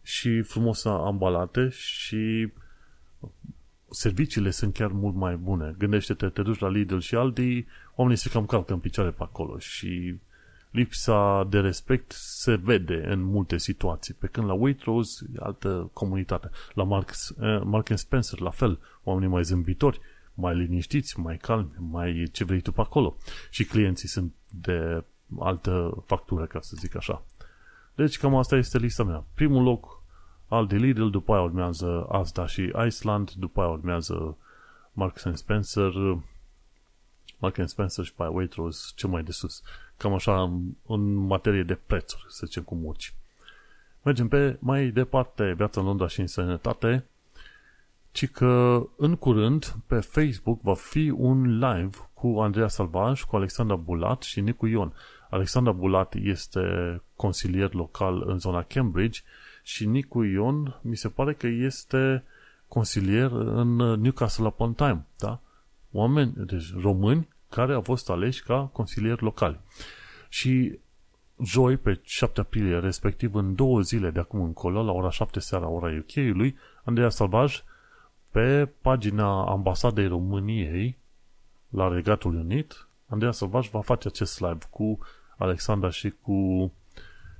și frumos ambalate și serviciile sunt chiar mult mai bune. Gândește-te, te duci la Lidl și Aldi, oamenii se cam calcă în picioare pe acolo și lipsa de respect se vede în multe situații, pe când la Waitrose e altă comunitate. La Marks, uh, Mark Spencer, la fel, oamenii mai zâmbitori, mai liniștiți, mai calmi, mai ce vrei tu pe acolo. Și clienții sunt de altă factură, ca să zic așa. Deci cam asta este lista mea. Primul loc al de Lidl, după aia urmează Asda și Iceland, după aia urmează Marks Spencer, Mark Spencer și pe aia Waitrose, ce mai de sus. Cam așa în, în materie de prețuri, să zicem cum urci. Mergem pe mai departe, viața în Londra și în sănătate, ci că în curând pe Facebook va fi un live cu Andreea Salvaj, cu Alexandra Bulat și Nicu Ion. Alexandra Bulat este consilier local în zona Cambridge și Nicu Ion mi se pare că este consilier în Newcastle upon Time, da? Oameni, deci români, care au fost aleși ca consilieri locali. Și joi, pe 7 aprilie, respectiv în două zile de acum încolo, la ora 7 seara, ora UK-ului, Andreea Salvaj, pe pagina Ambasadei României la Regatul Unit, Andreea Salvaj va face acest live cu Alexandra și cu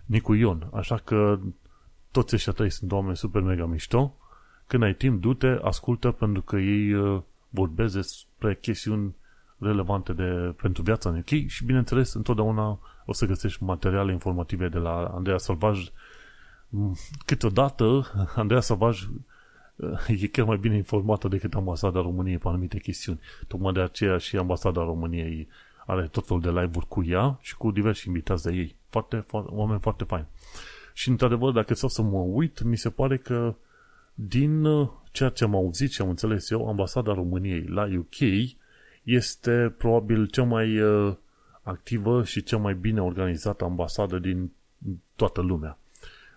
Nicu Ion. Așa că toți ăștia trei sunt oameni super mega mișto. Când ai timp, du-te, ascultă, pentru că ei uh, vorbesc despre chestiuni relevante de, pentru viața în UK și, bineînțeles, întotdeauna o să găsești materiale informative de la Andreea Salvaj. Mm, câteodată, Andreea Salvaj uh, e chiar mai bine informată decât ambasada României pe anumite chestiuni. Tocmai de aceea și ambasada României are tot felul de live-uri cu ea și cu diversi invitați de ei. Foarte, foarte, oameni foarte faini. Și, într-adevăr, dacă stau să mă uit, mi se pare că din uh, ceea ce am auzit și am înțeles eu, ambasada României la UK este probabil cea mai uh, activă și cea mai bine organizată ambasadă din toată lumea.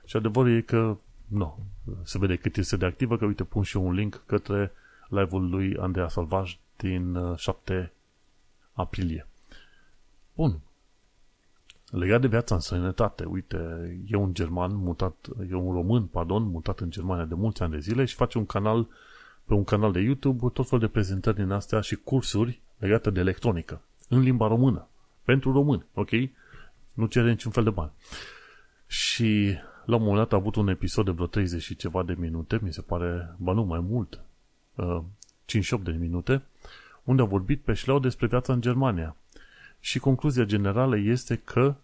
Și adevărul e că, nu, se vede cât este de activă, că uite, pun și eu un link către live-ul lui Andreea Salvaj din 7 uh, aprilie. Bun. Legat de viața în sănătate, uite, e un german mutat, e un român, pardon, mutat în Germania de mulți ani de zile și face un canal pe un canal de YouTube tot fel de prezentări din astea și cursuri legate de electronică în limba română. Pentru români, ok? Nu cere niciun fel de bani. Și la un moment dat a avut un episod de vreo 30 și ceva de minute, mi se pare, ba nu, mai mult, uh, 5-8 de minute, unde a vorbit pe șleau despre viața în Germania. Și concluzia generală este că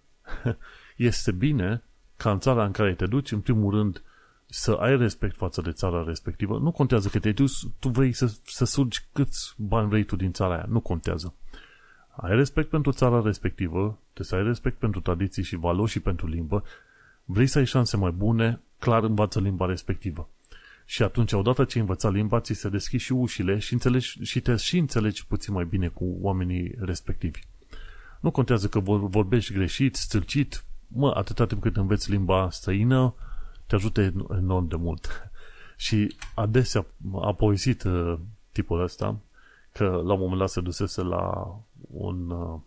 este bine ca în țara în care te duci, în primul rând, să ai respect față de țara respectivă. Nu contează că te dus, tu vrei să, să surgi câți bani vrei tu din țara aia. Nu contează. Ai respect pentru țara respectivă, trebuie să ai respect pentru tradiții și valori și pentru limbă. Vrei să ai șanse mai bune, clar învață limba respectivă. Și atunci, odată ce ai învățat limba, ți se deschid și ușile și, înțelegi, și te și înțelegi puțin mai bine cu oamenii respectivi. Nu contează că vorbești greșit, stâlcit, mă, atâta timp cât înveți limba străină, te ajută enorm de mult. Și adesea a poesit uh, tipul ăsta că la un moment dat se dusese la un, uh,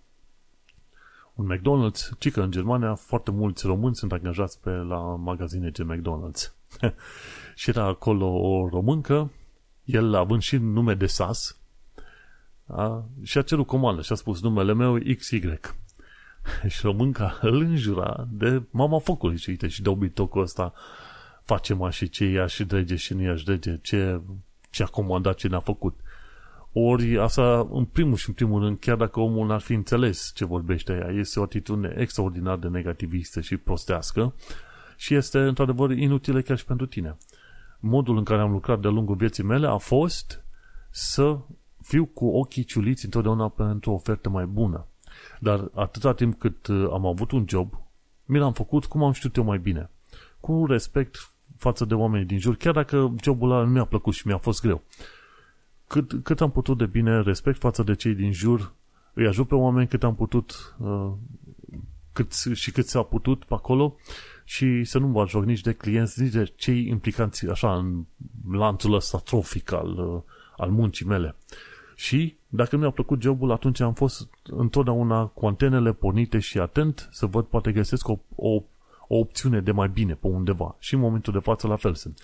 un McDonald's, ci că în Germania foarte mulți români sunt angajați pe la magazine de McDonald's. și era acolo o româncă, el având și nume de sas, a, și a cerut comandă și a spus numele meu XY. și românca îl înjura de mama focului și uite și dobitocul ăsta face ma și ce ia și drege și nu ia și drege, ce, ce a comandat, ce ne-a făcut. Ori asta, în primul și în primul rând, chiar dacă omul n-ar fi înțeles ce vorbește ea, este o atitudine extraordinar de negativistă și prostească și este, într-adevăr, inutilă chiar și pentru tine. Modul în care am lucrat de-a lungul vieții mele a fost să fiu cu ochii ciuliți întotdeauna pentru o ofertă mai bună. Dar atâta timp cât uh, am avut un job, mi l-am făcut cum am știut eu mai bine. Cu respect față de oamenii din jur, chiar dacă jobul ăla nu mi-a plăcut și mi-a fost greu. Cât, cât am putut de bine, respect față de cei din jur, îi ajut pe oameni cât am putut uh, cât, și cât s-a putut pe acolo și să nu mă joc nici de clienți, nici de cei implicanți așa în lanțul ăsta trofic al, uh, al muncii mele. Și dacă mi-a plăcut jobul, atunci am fost întotdeauna cu antenele pornite și atent să văd, poate găsesc o, o, o opțiune de mai bine pe undeva. Și în momentul de față la fel sunt.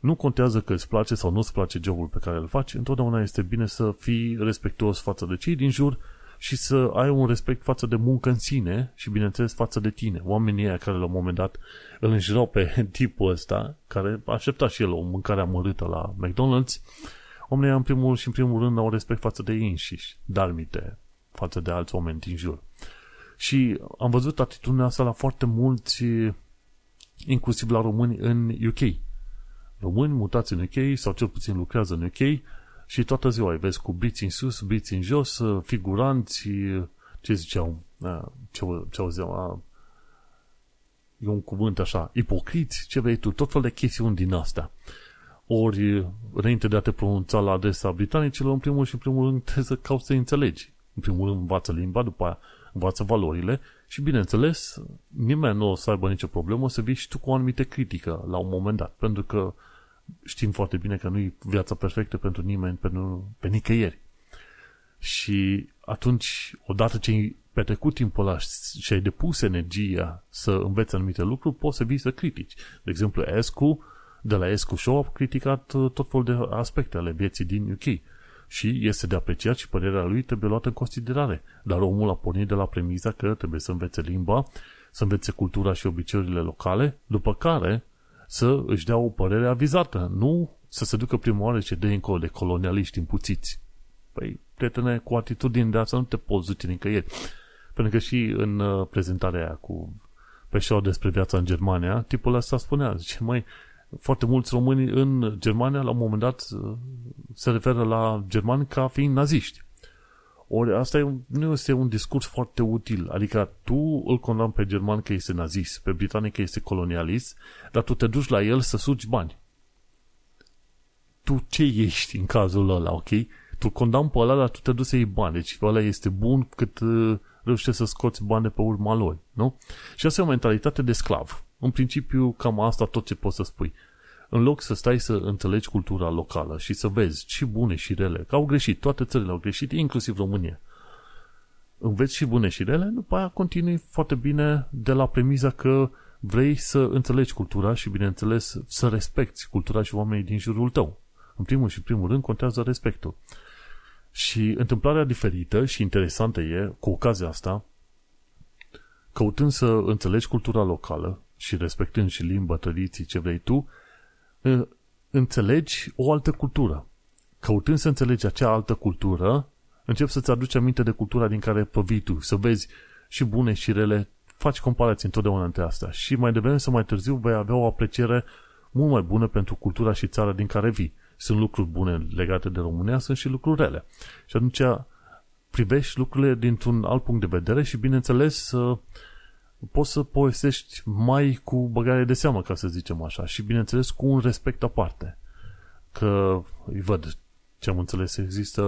Nu contează că îți place sau nu îți place jobul pe care îl faci, întotdeauna este bine să fii respectuos față de cei din jur și să ai un respect față de muncă în sine și, bineînțeles, față de tine. Oamenii aia care la un moment dat îl înjurau pe tipul ăsta, care aștepta și el o mâncare amărâtă la McDonald's, oamenii în primul și în primul rând au respect față de ei înșiși, darmite față de alți oameni din jur. Și am văzut atitudinea asta la foarte mulți, inclusiv la români în UK. Români mutați în UK sau cel puțin lucrează în UK și toată ziua îi vezi cu briți în sus, briți în jos, figuranți, ce ziceau, ce, ce auzeau, e un cuvânt așa, ipocriți, ce vrei tu, tot fel de chestiuni din astea. Ori, înainte de a te pronunța la adresa britanicilor, în primul și în primul rând trebuie să cauți să înțelegi. În primul rând învață limba, după aia învață valorile și, bineînțeles, nimeni nu o să aibă nicio problemă să vii și tu cu o anumită critică la un moment dat, pentru că știm foarte bine că nu e viața perfectă pentru nimeni, pentru, pe nicăieri. Și atunci, odată ce ai petrecut timpul ăla și ai depus energia să înveți anumite lucruri, poți să vii să critici. De exemplu, Escu, de la Escu Show, a criticat uh, tot felul de aspecte ale vieții din UK. Și este de apreciat și părerea lui trebuie luată în considerare. Dar omul a pornit de la premiza că trebuie să învețe limba, să învețe cultura și obiceiurile locale, după care să își dea o părere avizată, nu să se ducă prima oară ce dă încolo de colonialiști împuțiți. Păi, prietene, cu atitudine de asta nu te poți duce nicăieri. Pentru că și în uh, prezentarea aia cu pe show despre viața în Germania, tipul ăsta spunea, zice, mai foarte mulți români în Germania la un moment dat uh, se referă la germani ca fiind naziști. Ori asta e, nu este un discurs foarte util. Adică tu îl condamn pe german că este nazist, pe britanic că este colonialist, dar tu te duci la el să sugi bani. Tu ce ești în cazul ăla, ok? Tu condamn pe ăla, dar tu te duci să iei bani. Deci ăla este bun cât uh, reușește să scoți bani de pe urma lor, nu? Și asta e o mentalitate de sclav. În principiu, cam asta tot ce poți să spui. În loc să stai să înțelegi cultura locală și să vezi și bune și rele, că au greșit, toate țările au greșit, inclusiv România. Înveți și bune și rele, după aia continui foarte bine de la premiza că vrei să înțelegi cultura și, bineînțeles, să respecti cultura și oamenii din jurul tău. În primul și primul rând contează respectul. Și întâmplarea diferită și interesantă e, cu ocazia asta, căutând să înțelegi cultura locală și respectând și limba, tradiții, ce vrei tu, înțelegi o altă cultură. Căutând să înțelegi acea altă cultură, începi să-ți aduci aminte de cultura din care provii tu, să vezi și bune și rele, faci comparații întotdeauna între astea și mai devreme sau mai târziu vei avea o apreciere mult mai bună pentru cultura și țara din care vii. Sunt lucruri bune legate de România, sunt și lucruri rele. Și atunci privești lucrurile dintr-un alt punct de vedere și, bineînțeles, poți să povestești mai cu băgare de seamă, ca să zicem așa, și bineînțeles cu un respect aparte. Că îi văd ce am înțeles, există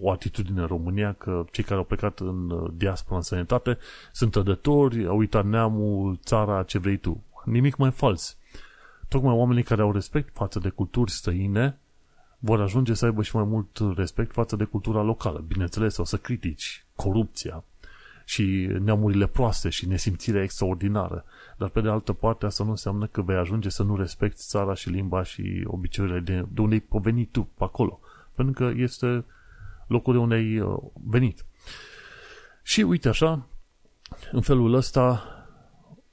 o atitudine în România că cei care au plecat în diaspora în sănătate sunt trădători, au uitat neamul, țara, ce vrei tu. Nimic mai fals. Tocmai oamenii care au respect față de culturi străine vor ajunge să aibă și mai mult respect față de cultura locală. Bineînțeles, o să critici corupția, și neamurile proaste și nesimțirea extraordinară. Dar pe de altă parte asta nu înseamnă că vei ajunge să nu respecti țara și limba și obiceiurile de, de unde ai provenit tu pe acolo. Pentru că este locul de unde ai uh, venit. Și uite așa, în felul ăsta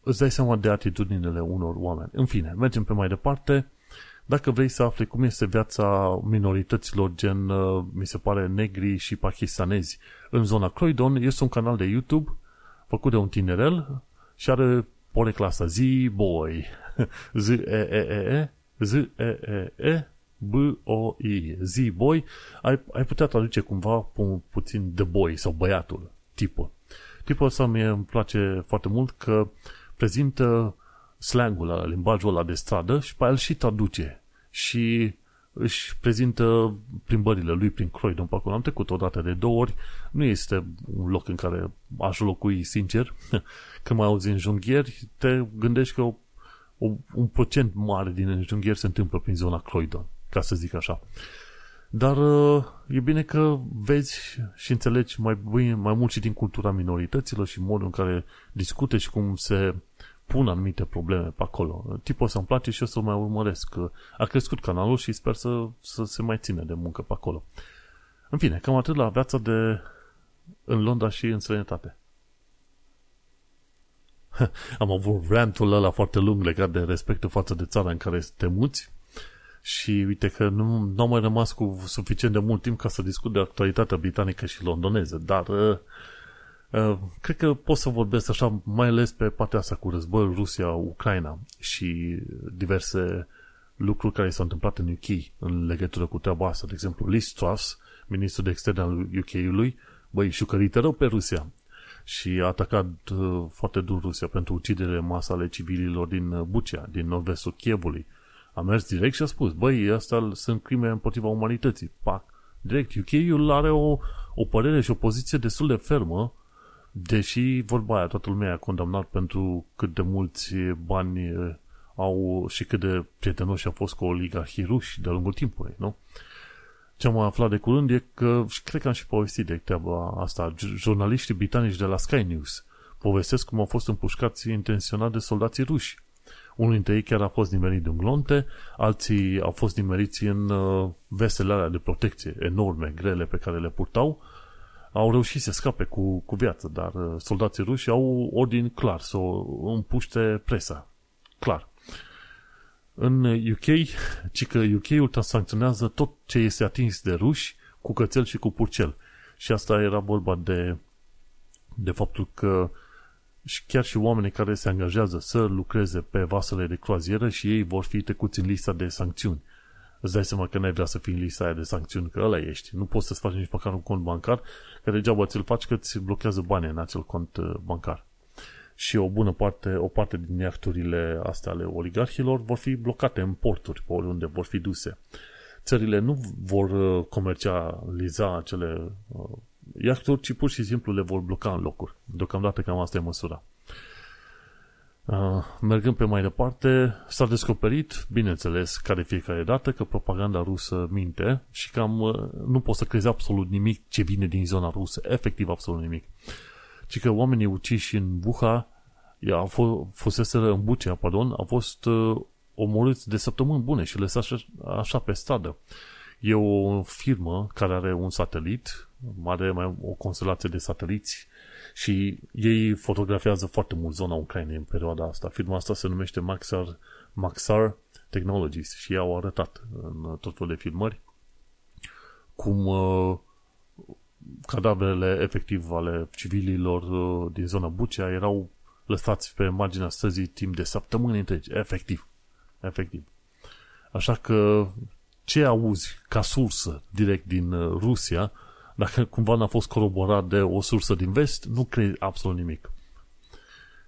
îți dai seama de atitudinile unor oameni. În fine, mergem pe mai departe. Dacă vrei să afli cum este viața minorităților gen, uh, mi se pare, negri și pakistanezi în zona Croydon, este un canal de YouTube făcut de un tinerel și are poreclasa Z-Boy. Z-E-E-E, Z-E-E-E, B-O-I, Z-Boy. Ai, ai putea traduce cumva pu- puțin The Boy sau băiatul, tipul. Tipul ăsta mie îmi place foarte mult că prezintă slangul limbajul ăla de stradă și pe el și traduce. Și își prezintă plimbările lui prin Croydon pe acolo. Am trecut o dată de două ori. Nu este un loc în care aș locui, sincer. Când mai auzi înjunghieri, te gândești că o, o, un procent mare din înjunghieri se întâmplă prin zona Croydon, ca să zic așa. Dar uh, e bine că vezi și înțelegi mai, bine, mai mult și din cultura minorităților și modul în care discute și cum se pun anumite probleme pe acolo. Tipul să-mi place și o să-l mai urmăresc. A crescut canalul și sper să, să se mai ține de muncă pe acolo. În fine, cam atât la viața de în Londra și în străinătate. Am avut rantul ăla foarte lung legat de respectul față de țara în care te muți și uite că nu, nu am mai rămas cu suficient de mult timp ca să discut de actualitatea britanică și londoneză, dar uh, uh, cred că pot să vorbesc așa mai ales pe partea asta cu războiul Rusia-Ucraina și diverse lucruri care s-au întâmplat în UK în legătură cu treaba asta. De exemplu, Liz Truss, ministrul de externe al UK-ului, băi, șucărită rău pe Rusia și a atacat uh, foarte dur Rusia pentru ucidere masă ale civililor din uh, Bucea, din nord-vestul Chievului. A mers direct și a spus, băi, astea sunt crime împotriva umanității. Pac, direct. UK-ul are o, o părere și o poziție destul de fermă, deși vorba aia, toată lumea a condamnat pentru cât de mulți bani uh, au și cât de prietenoși au fost cu oligarhii ruși de-a lungul timpului, nu? Ce am aflat de curând e că, și cred că am și povestit de treaba asta, jurnaliștii britanici de la Sky News povestesc cum au fost împușcați intenționat de soldații ruși. Unul dintre ei chiar a fost nimerit de un glonte, alții au fost nimeriți în uh, vesele alea de protecție enorme, grele pe care le purtau, au reușit să scape cu, cu viață, dar uh, soldații ruși au ordin clar să o împuște presa. Clar. În UK, ci că UK-ul sancționează tot ce este atins de ruși cu cățel și cu purcel. Și asta era vorba de, de faptul că și chiar și oamenii care se angajează să lucreze pe vasele de croazieră și ei vor fi trecuți în lista de sancțiuni. Îți dai seama că n-ai vrea să fii în lista aia de sancțiuni, că ăla ești. Nu poți să-ți faci nici măcar un cont bancar, că degeaba ți-l faci că ți blochează banii în acel cont uh, bancar și o bună parte, o parte din iahturile astea ale oligarhilor vor fi blocate în porturi, pe oriunde vor fi duse. Țările nu vor uh, comercializa acele uh, iahturi, ci pur și simplu le vor bloca în locuri. Deocamdată cam asta e măsura. Uh, mergând pe mai departe, s-a descoperit, bineînțeles, ca de fiecare dată, că propaganda rusă minte și cam uh, nu poți să crezi absolut nimic ce vine din zona rusă, efectiv absolut nimic ci că oamenii uciși în Buha, a fost, fuseseră în Bucea, pardon, au fost uh, omorâți de săptămâni bune și lăsați așa, așa pe stradă. E o firmă care are un satelit, are mai o constelație de sateliți și ei fotografiază foarte mult zona Ucrainei în perioada asta. Firma asta se numește Maxar, Maxar Technologies și ei au arătat în tot felul de filmări cum uh, cadavrele efectiv ale civililor uh, din zona Bucea erau lăsați pe marginea străzii timp de săptămâni întregi, efectiv. Efectiv. Așa că ce auzi ca sursă direct din uh, Rusia, dacă cumva n-a fost coroborat de o sursă din vest, nu crezi absolut nimic.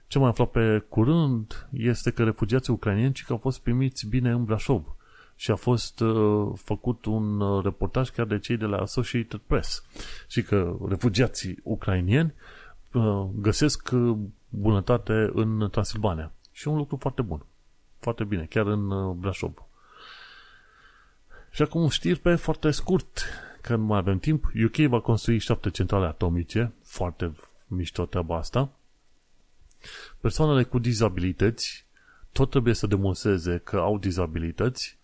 Ce mai aflat pe curând este că refugiații ucrainieni că au fost primiți bine în Brașov și a fost uh, făcut un uh, reportaj chiar de cei de la Associated Press și că refugiații ucrainieni uh, găsesc uh, bunătate în Transilvania. Și un lucru foarte bun. Foarte bine, chiar în uh, Brașov. Și acum știri pe foarte scurt, că nu mai avem timp. UK va construi șapte centrale atomice, foarte mișto treaba asta. Persoanele cu dizabilități tot trebuie să demonstreze că au dizabilități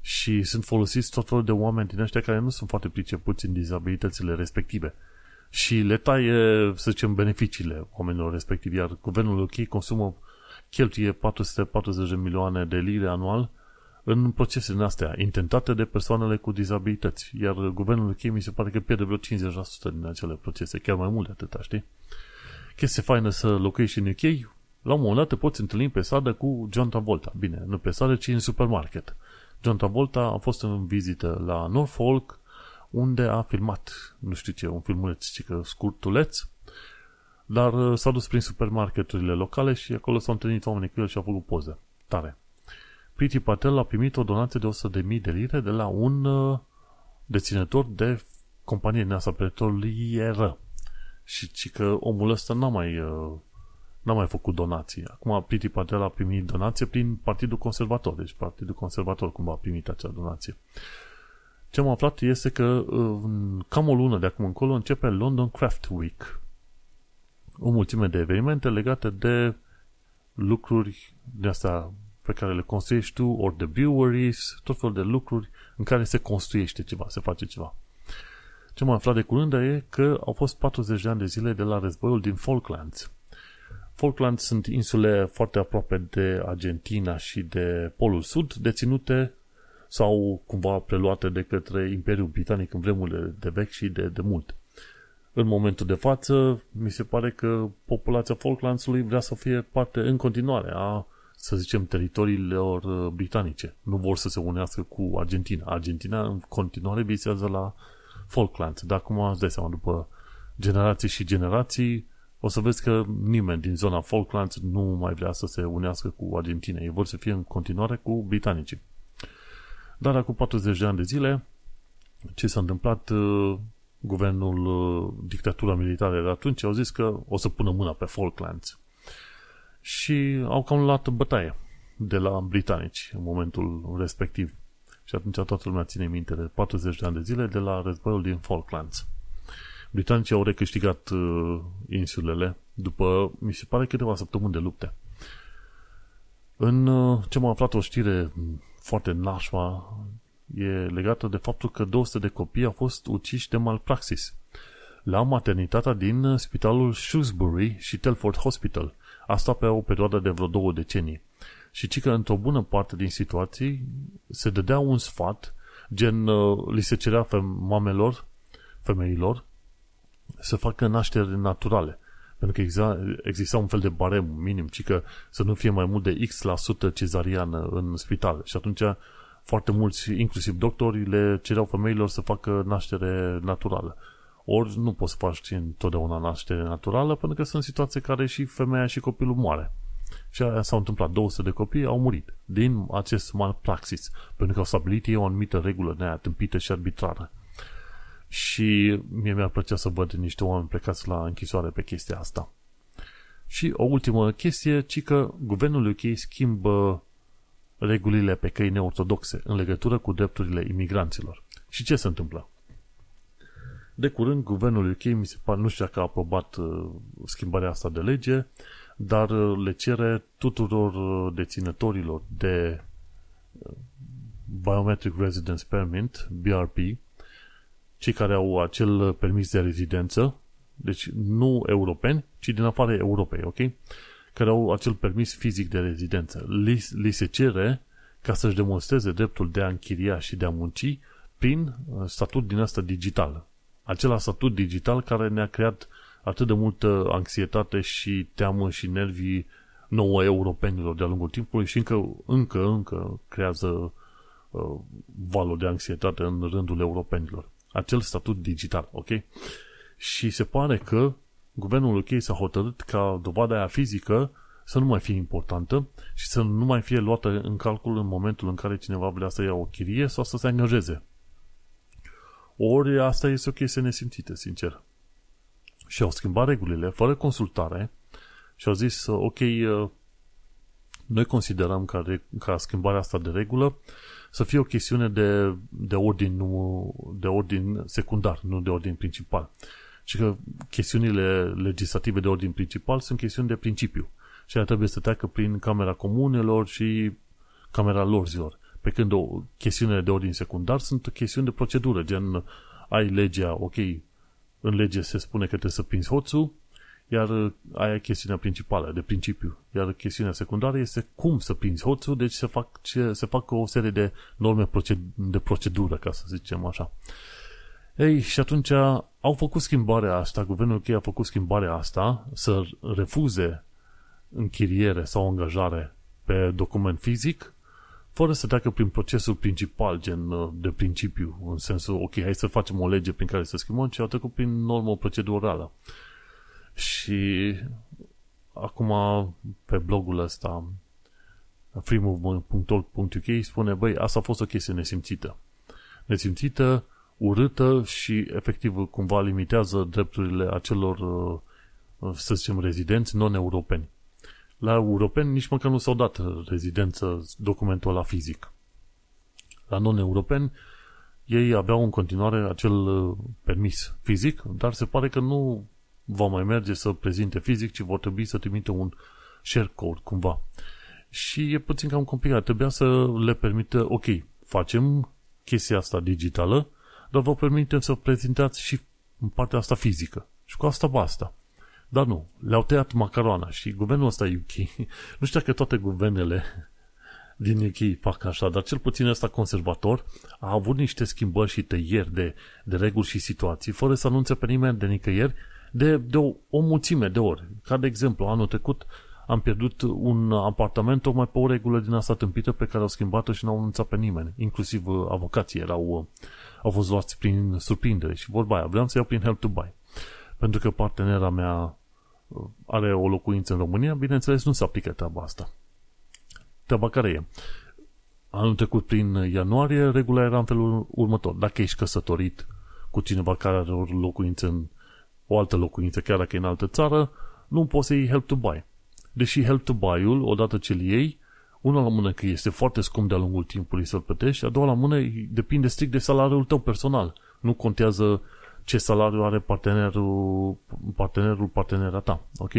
și sunt folosiți tot felul de oameni din ăștia care nu sunt foarte pricepuți în dizabilitățile respective și le taie, să zicem, beneficiile oamenilor respectivi, iar guvernul UK consumă, cheltuie 440 de milioane de lire anual în procese din astea, intentate de persoanele cu dizabilități, iar guvernul UK mi se pare că pierde vreo 50% din acele procese, chiar mai mult de atâta, știi? Chestie faină să locuiești în UK, la un moment dat te poți întâlni pe stradă cu John Travolta. Bine, nu pe stradă, ci în supermarket. John Travolta a fost în vizită la Norfolk, unde a filmat, nu știu ce, un filmuleț, ci că scurtuleț, dar uh, s-a dus prin supermarketurile locale și acolo s-au întâlnit oamenii cu el și au făcut poze. Tare. Priti Patel a primit o donație de 100.000 de lire de la un uh, deținător de companie NASA petrolieră. Și, și că omul ăsta n-a mai uh, n-a mai făcut donații. Acum Priti Patel a primit donație prin Partidul Conservator, deci Partidul Conservator cum a primit acea donație. Ce am aflat este că în cam o lună de acum încolo începe London Craft Week. O mulțime de evenimente legate de lucruri de astea pe care le construiești tu, ori de breweries, tot felul de lucruri în care se construiește ceva, se face ceva. Ce m-am aflat de curând e că au fost 40 de ani de zile de la războiul din Falklands. Falklands sunt insule foarte aproape de Argentina și de Polul Sud, deținute sau cumva preluate de către Imperiul Britanic în vremurile de vechi și de, de mult. În momentul de față, mi se pare că populația Falklandsului vrea să fie parte în continuare a, să zicem, teritoriilor uh, britanice. Nu vor să se unească cu Argentina. Argentina în continuare visează la Falklands. Dar acum îți dai seama, după generații și generații, o să vezi că nimeni din zona Falklands nu mai vrea să se unească cu Argentina. Ei vor să fie în continuare cu britanicii. Dar acum 40 de ani de zile, ce s-a întâmplat, uh, guvernul, uh, dictatura militară de atunci au zis că o să pună mâna pe Falklands. Și au cam luat bătaie de la britanici în momentul respectiv. Și atunci toată lumea ține minte de 40 de ani de zile de la războiul din Falklands. Britanicii au recâștigat uh, insulele după, mi se pare, câteva săptămâni de lupte. În uh, ce m-a aflat o știre foarte nașma e legată de faptul că 200 de copii au fost uciși de malpraxis la maternitatea din spitalul Shrewsbury și Telford Hospital. Asta pe o perioadă de vreo două decenii. Și ci că într-o bună parte din situații se dădea un sfat, gen uh, li se cerea mamelor, femeilor, să facă nașteri naturale. Pentru că exista, exista un fel de barem minim, ci că să nu fie mai mult de X% la sută cezariană în spital. Și atunci foarte mulți, inclusiv doctorii, le cereau femeilor să facă naștere naturală. Ori nu poți să faci întotdeauna naștere naturală, pentru că sunt situații care și femeia și copilul moare. Și aia s-au întâmplat. 200 de copii au murit din acest malpraxis, pentru că au stabilit ei o anumită regulă neaia tâmpită și arbitrară. Și mie mi-ar plăcea să văd niște oameni plecați la închisoare pe chestia asta. Și o ultimă chestie, ci că guvernul UK schimbă regulile pe căi neortodoxe în legătură cu drepturile imigranților. Și ce se întâmplă? De curând, guvernul UK, mi se pare, nu știu dacă a aprobat uh, schimbarea asta de lege, dar uh, le cere tuturor uh, deținătorilor de uh, Biometric Residence Permit, BRP, cei care au acel permis de rezidență, deci nu europeni, ci din afara Europei, ok? Care au acel permis fizic de rezidență. Li, li se cere ca să-și demonstreze dreptul de a închiria și de a munci prin statut din asta digital. Acela statut digital care ne-a creat atât de multă anxietate și teamă și nervii nouă europenilor de-a lungul timpului și încă, încă, încă creează uh, valul de anxietate în rândul europenilor acel statut digital, ok? Și se pare că guvernul UK s-a hotărât ca dovada aia fizică să nu mai fie importantă și să nu mai fie luată în calcul în momentul în care cineva vrea să ia o chirie sau să se angajeze. Ori asta este o chestie nesimțită, sincer. Și au schimbat regulile fără consultare și au zis, ok, noi considerăm că, ca schimbarea asta de regulă să fie o chestiune de, de, ordin, nu, de ordin secundar, nu de ordin principal. Și că chestiunile legislative de ordin principal sunt chestiuni de principiu. Și aia trebuie să treacă prin Camera Comunelor și Camera Lorzilor. Pe când o chestiune de ordin secundar sunt chestiuni de procedură, gen ai legea, ok, în lege se spune că trebuie să prinzi hoțul, iar uh, aia e chestiunea principală, de principiu. Iar chestiunea secundară este cum să prinzi hoțul, deci se fac, ce, se fac o serie de norme de procedură, ca să zicem așa. Ei, și atunci au făcut schimbarea asta, guvernul UK a făcut schimbarea asta, să refuze închiriere sau angajare pe document fizic, fără să treacă prin procesul principal, gen uh, de principiu, în sensul, ok, hai să facem o lege prin care să schimbăm, ci au trecut prin normă procedurală. Și acum pe blogul ăsta freemovement.org.uk spune, băi, asta a fost o chestie nesimțită. Nesimțită, urâtă și efectiv cumva limitează drepturile acelor, uh, să zicem, rezidenți non-europeni. La europeni nici măcar nu s-au dat rezidență documentul la fizic. La non-europeni ei aveau în continuare acel uh, permis fizic, dar se pare că nu va mai merge să prezinte fizic, ci vor trebui să trimite un share code cumva. Și e puțin cam complicat. Trebuia să le permită, ok, facem chestia asta digitală, dar dar vă permitem să prezentați și în partea asta fizică. Și cu asta basta. Dar nu, le-au tăiat macaroana și guvernul ăsta UK, nu știu dacă toate guvernele din UK fac așa, dar cel puțin ăsta conservator a avut niște schimbări și tăieri de, de reguli și situații, fără să anunțe pe nimeni de nicăieri, de, de o, o mulțime de ori. Ca de exemplu, anul trecut am pierdut un apartament tocmai pe o regulă din asta tâmpită pe care au schimbat-o și n-au anunțat pe nimeni. Inclusiv uh, avocații erau, uh, au fost luați prin surprindere și vorba aia, vreau să iau prin Help to Buy. Pentru că partenera mea uh, are o locuință în România, bineînțeles nu se aplică treaba asta. Treaba care e? Anul trecut, prin ianuarie, regula era în felul următor. Dacă ești căsătorit cu cineva care are o locuință în o altă locuință, chiar dacă e în altă țară, nu poți să iei help to buy. Deși help to buy-ul, odată ce îl iei, una la mână că este foarte scump de-a lungul timpului să-l plătești, a doua la mână depinde strict de salariul tău personal. Nu contează ce salariu are partenerul, partenerul partenera ta, ok?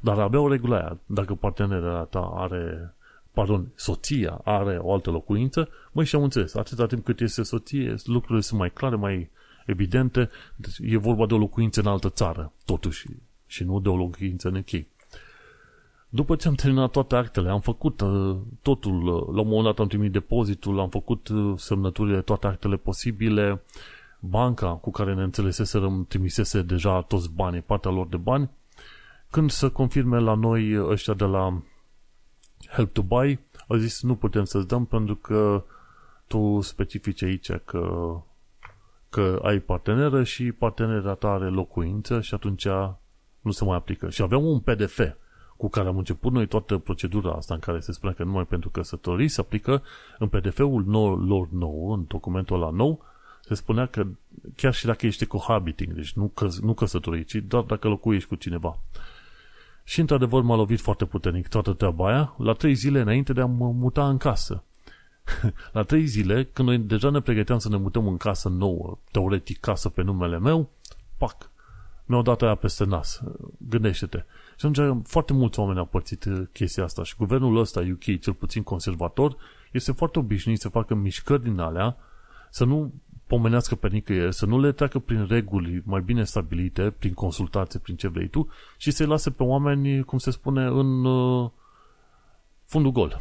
Dar avea o regulă aia. Dacă partenera ta are pardon, soția are o altă locuință, măi, și am înțeles, atâta timp cât este soție, lucrurile sunt mai clare, mai evidente, deci e vorba de o locuință în altă țară, totuși, și nu de o locuință în UK. După ce am terminat toate actele, am făcut uh, totul, uh, la un moment dat am trimis depozitul, am făcut uh, semnăturile, toate actele posibile, banca cu care ne înțeleseserăm trimisese deja toți banii, partea lor de bani, când să confirme la noi ăștia de la Help to Buy, au zis nu putem să-ți dăm pentru că tu specifici aici că, că ai parteneră și partenera ta are locuință și atunci nu se mai aplică. Și aveam un PDF cu care am început noi toată procedura asta în care se spune că numai pentru căsătorii se aplică în PDF-ul nou, lor nou, în documentul ăla nou, se spunea că chiar și dacă ești cohabiting, deci nu, că, nu căsătorii, ci doar dacă locuiești cu cineva. Și într-adevăr m-a lovit foarte puternic toată treaba aia, la trei zile înainte de a mă muta în casă. la trei zile, când noi deja ne pregăteam să ne mutăm în casă nouă, teoretic casă pe numele meu, pac, mi-au dat aia peste nas. Gândește-te. Și atunci foarte mulți oameni au părțit uh, chestia asta și guvernul ăsta UK, cel puțin conservator, este foarte obișnuit să facă mișcări din alea, să nu pomenească pe nicăieri, să nu le treacă prin reguli mai bine stabilite, prin consultație, prin ce vrei tu, și să-i lase pe oameni, cum se spune, în uh, fundul gol.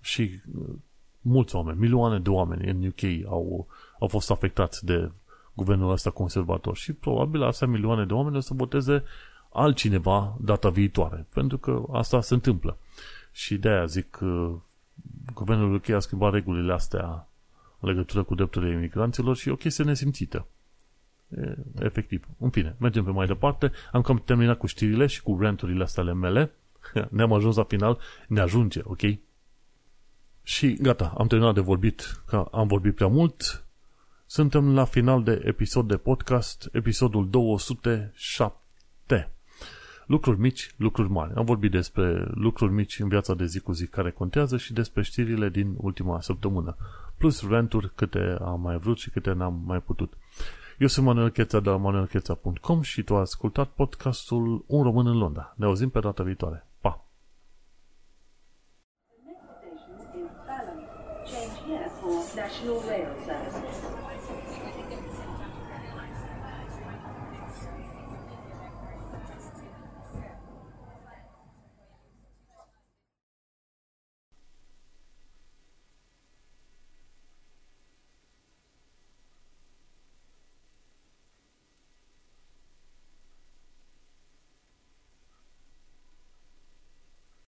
Și uh, mulți oameni, milioane de oameni în UK au, au fost afectați de guvernul ăsta conservator și probabil astea milioane de oameni o să voteze altcineva data viitoare, pentru că asta se întâmplă. Și de aia zic că guvernul UK a schimbat regulile astea în legătură cu drepturile imigranților și e o chestie nesimțită. E, efectiv. În fine, mergem pe mai departe. Am cam terminat cu știrile și cu renturile astea ale mele. Ne-am ajuns la final. Ne ajunge, ok? Și gata, am terminat de vorbit, că am vorbit prea mult. Suntem la final de episod de podcast, episodul 207. Lucruri mici, lucruri mari. Am vorbit despre lucruri mici în viața de zi cu zi care contează și despre știrile din ultima săptămână plus renturi câte am mai vrut și câte n-am mai putut. Eu sunt Manuel Cheța de la manuelcheța.com și tu ai ascultat podcastul Un român în Londra. Ne auzim pe data viitoare. Pa! Change here for National Rail Services.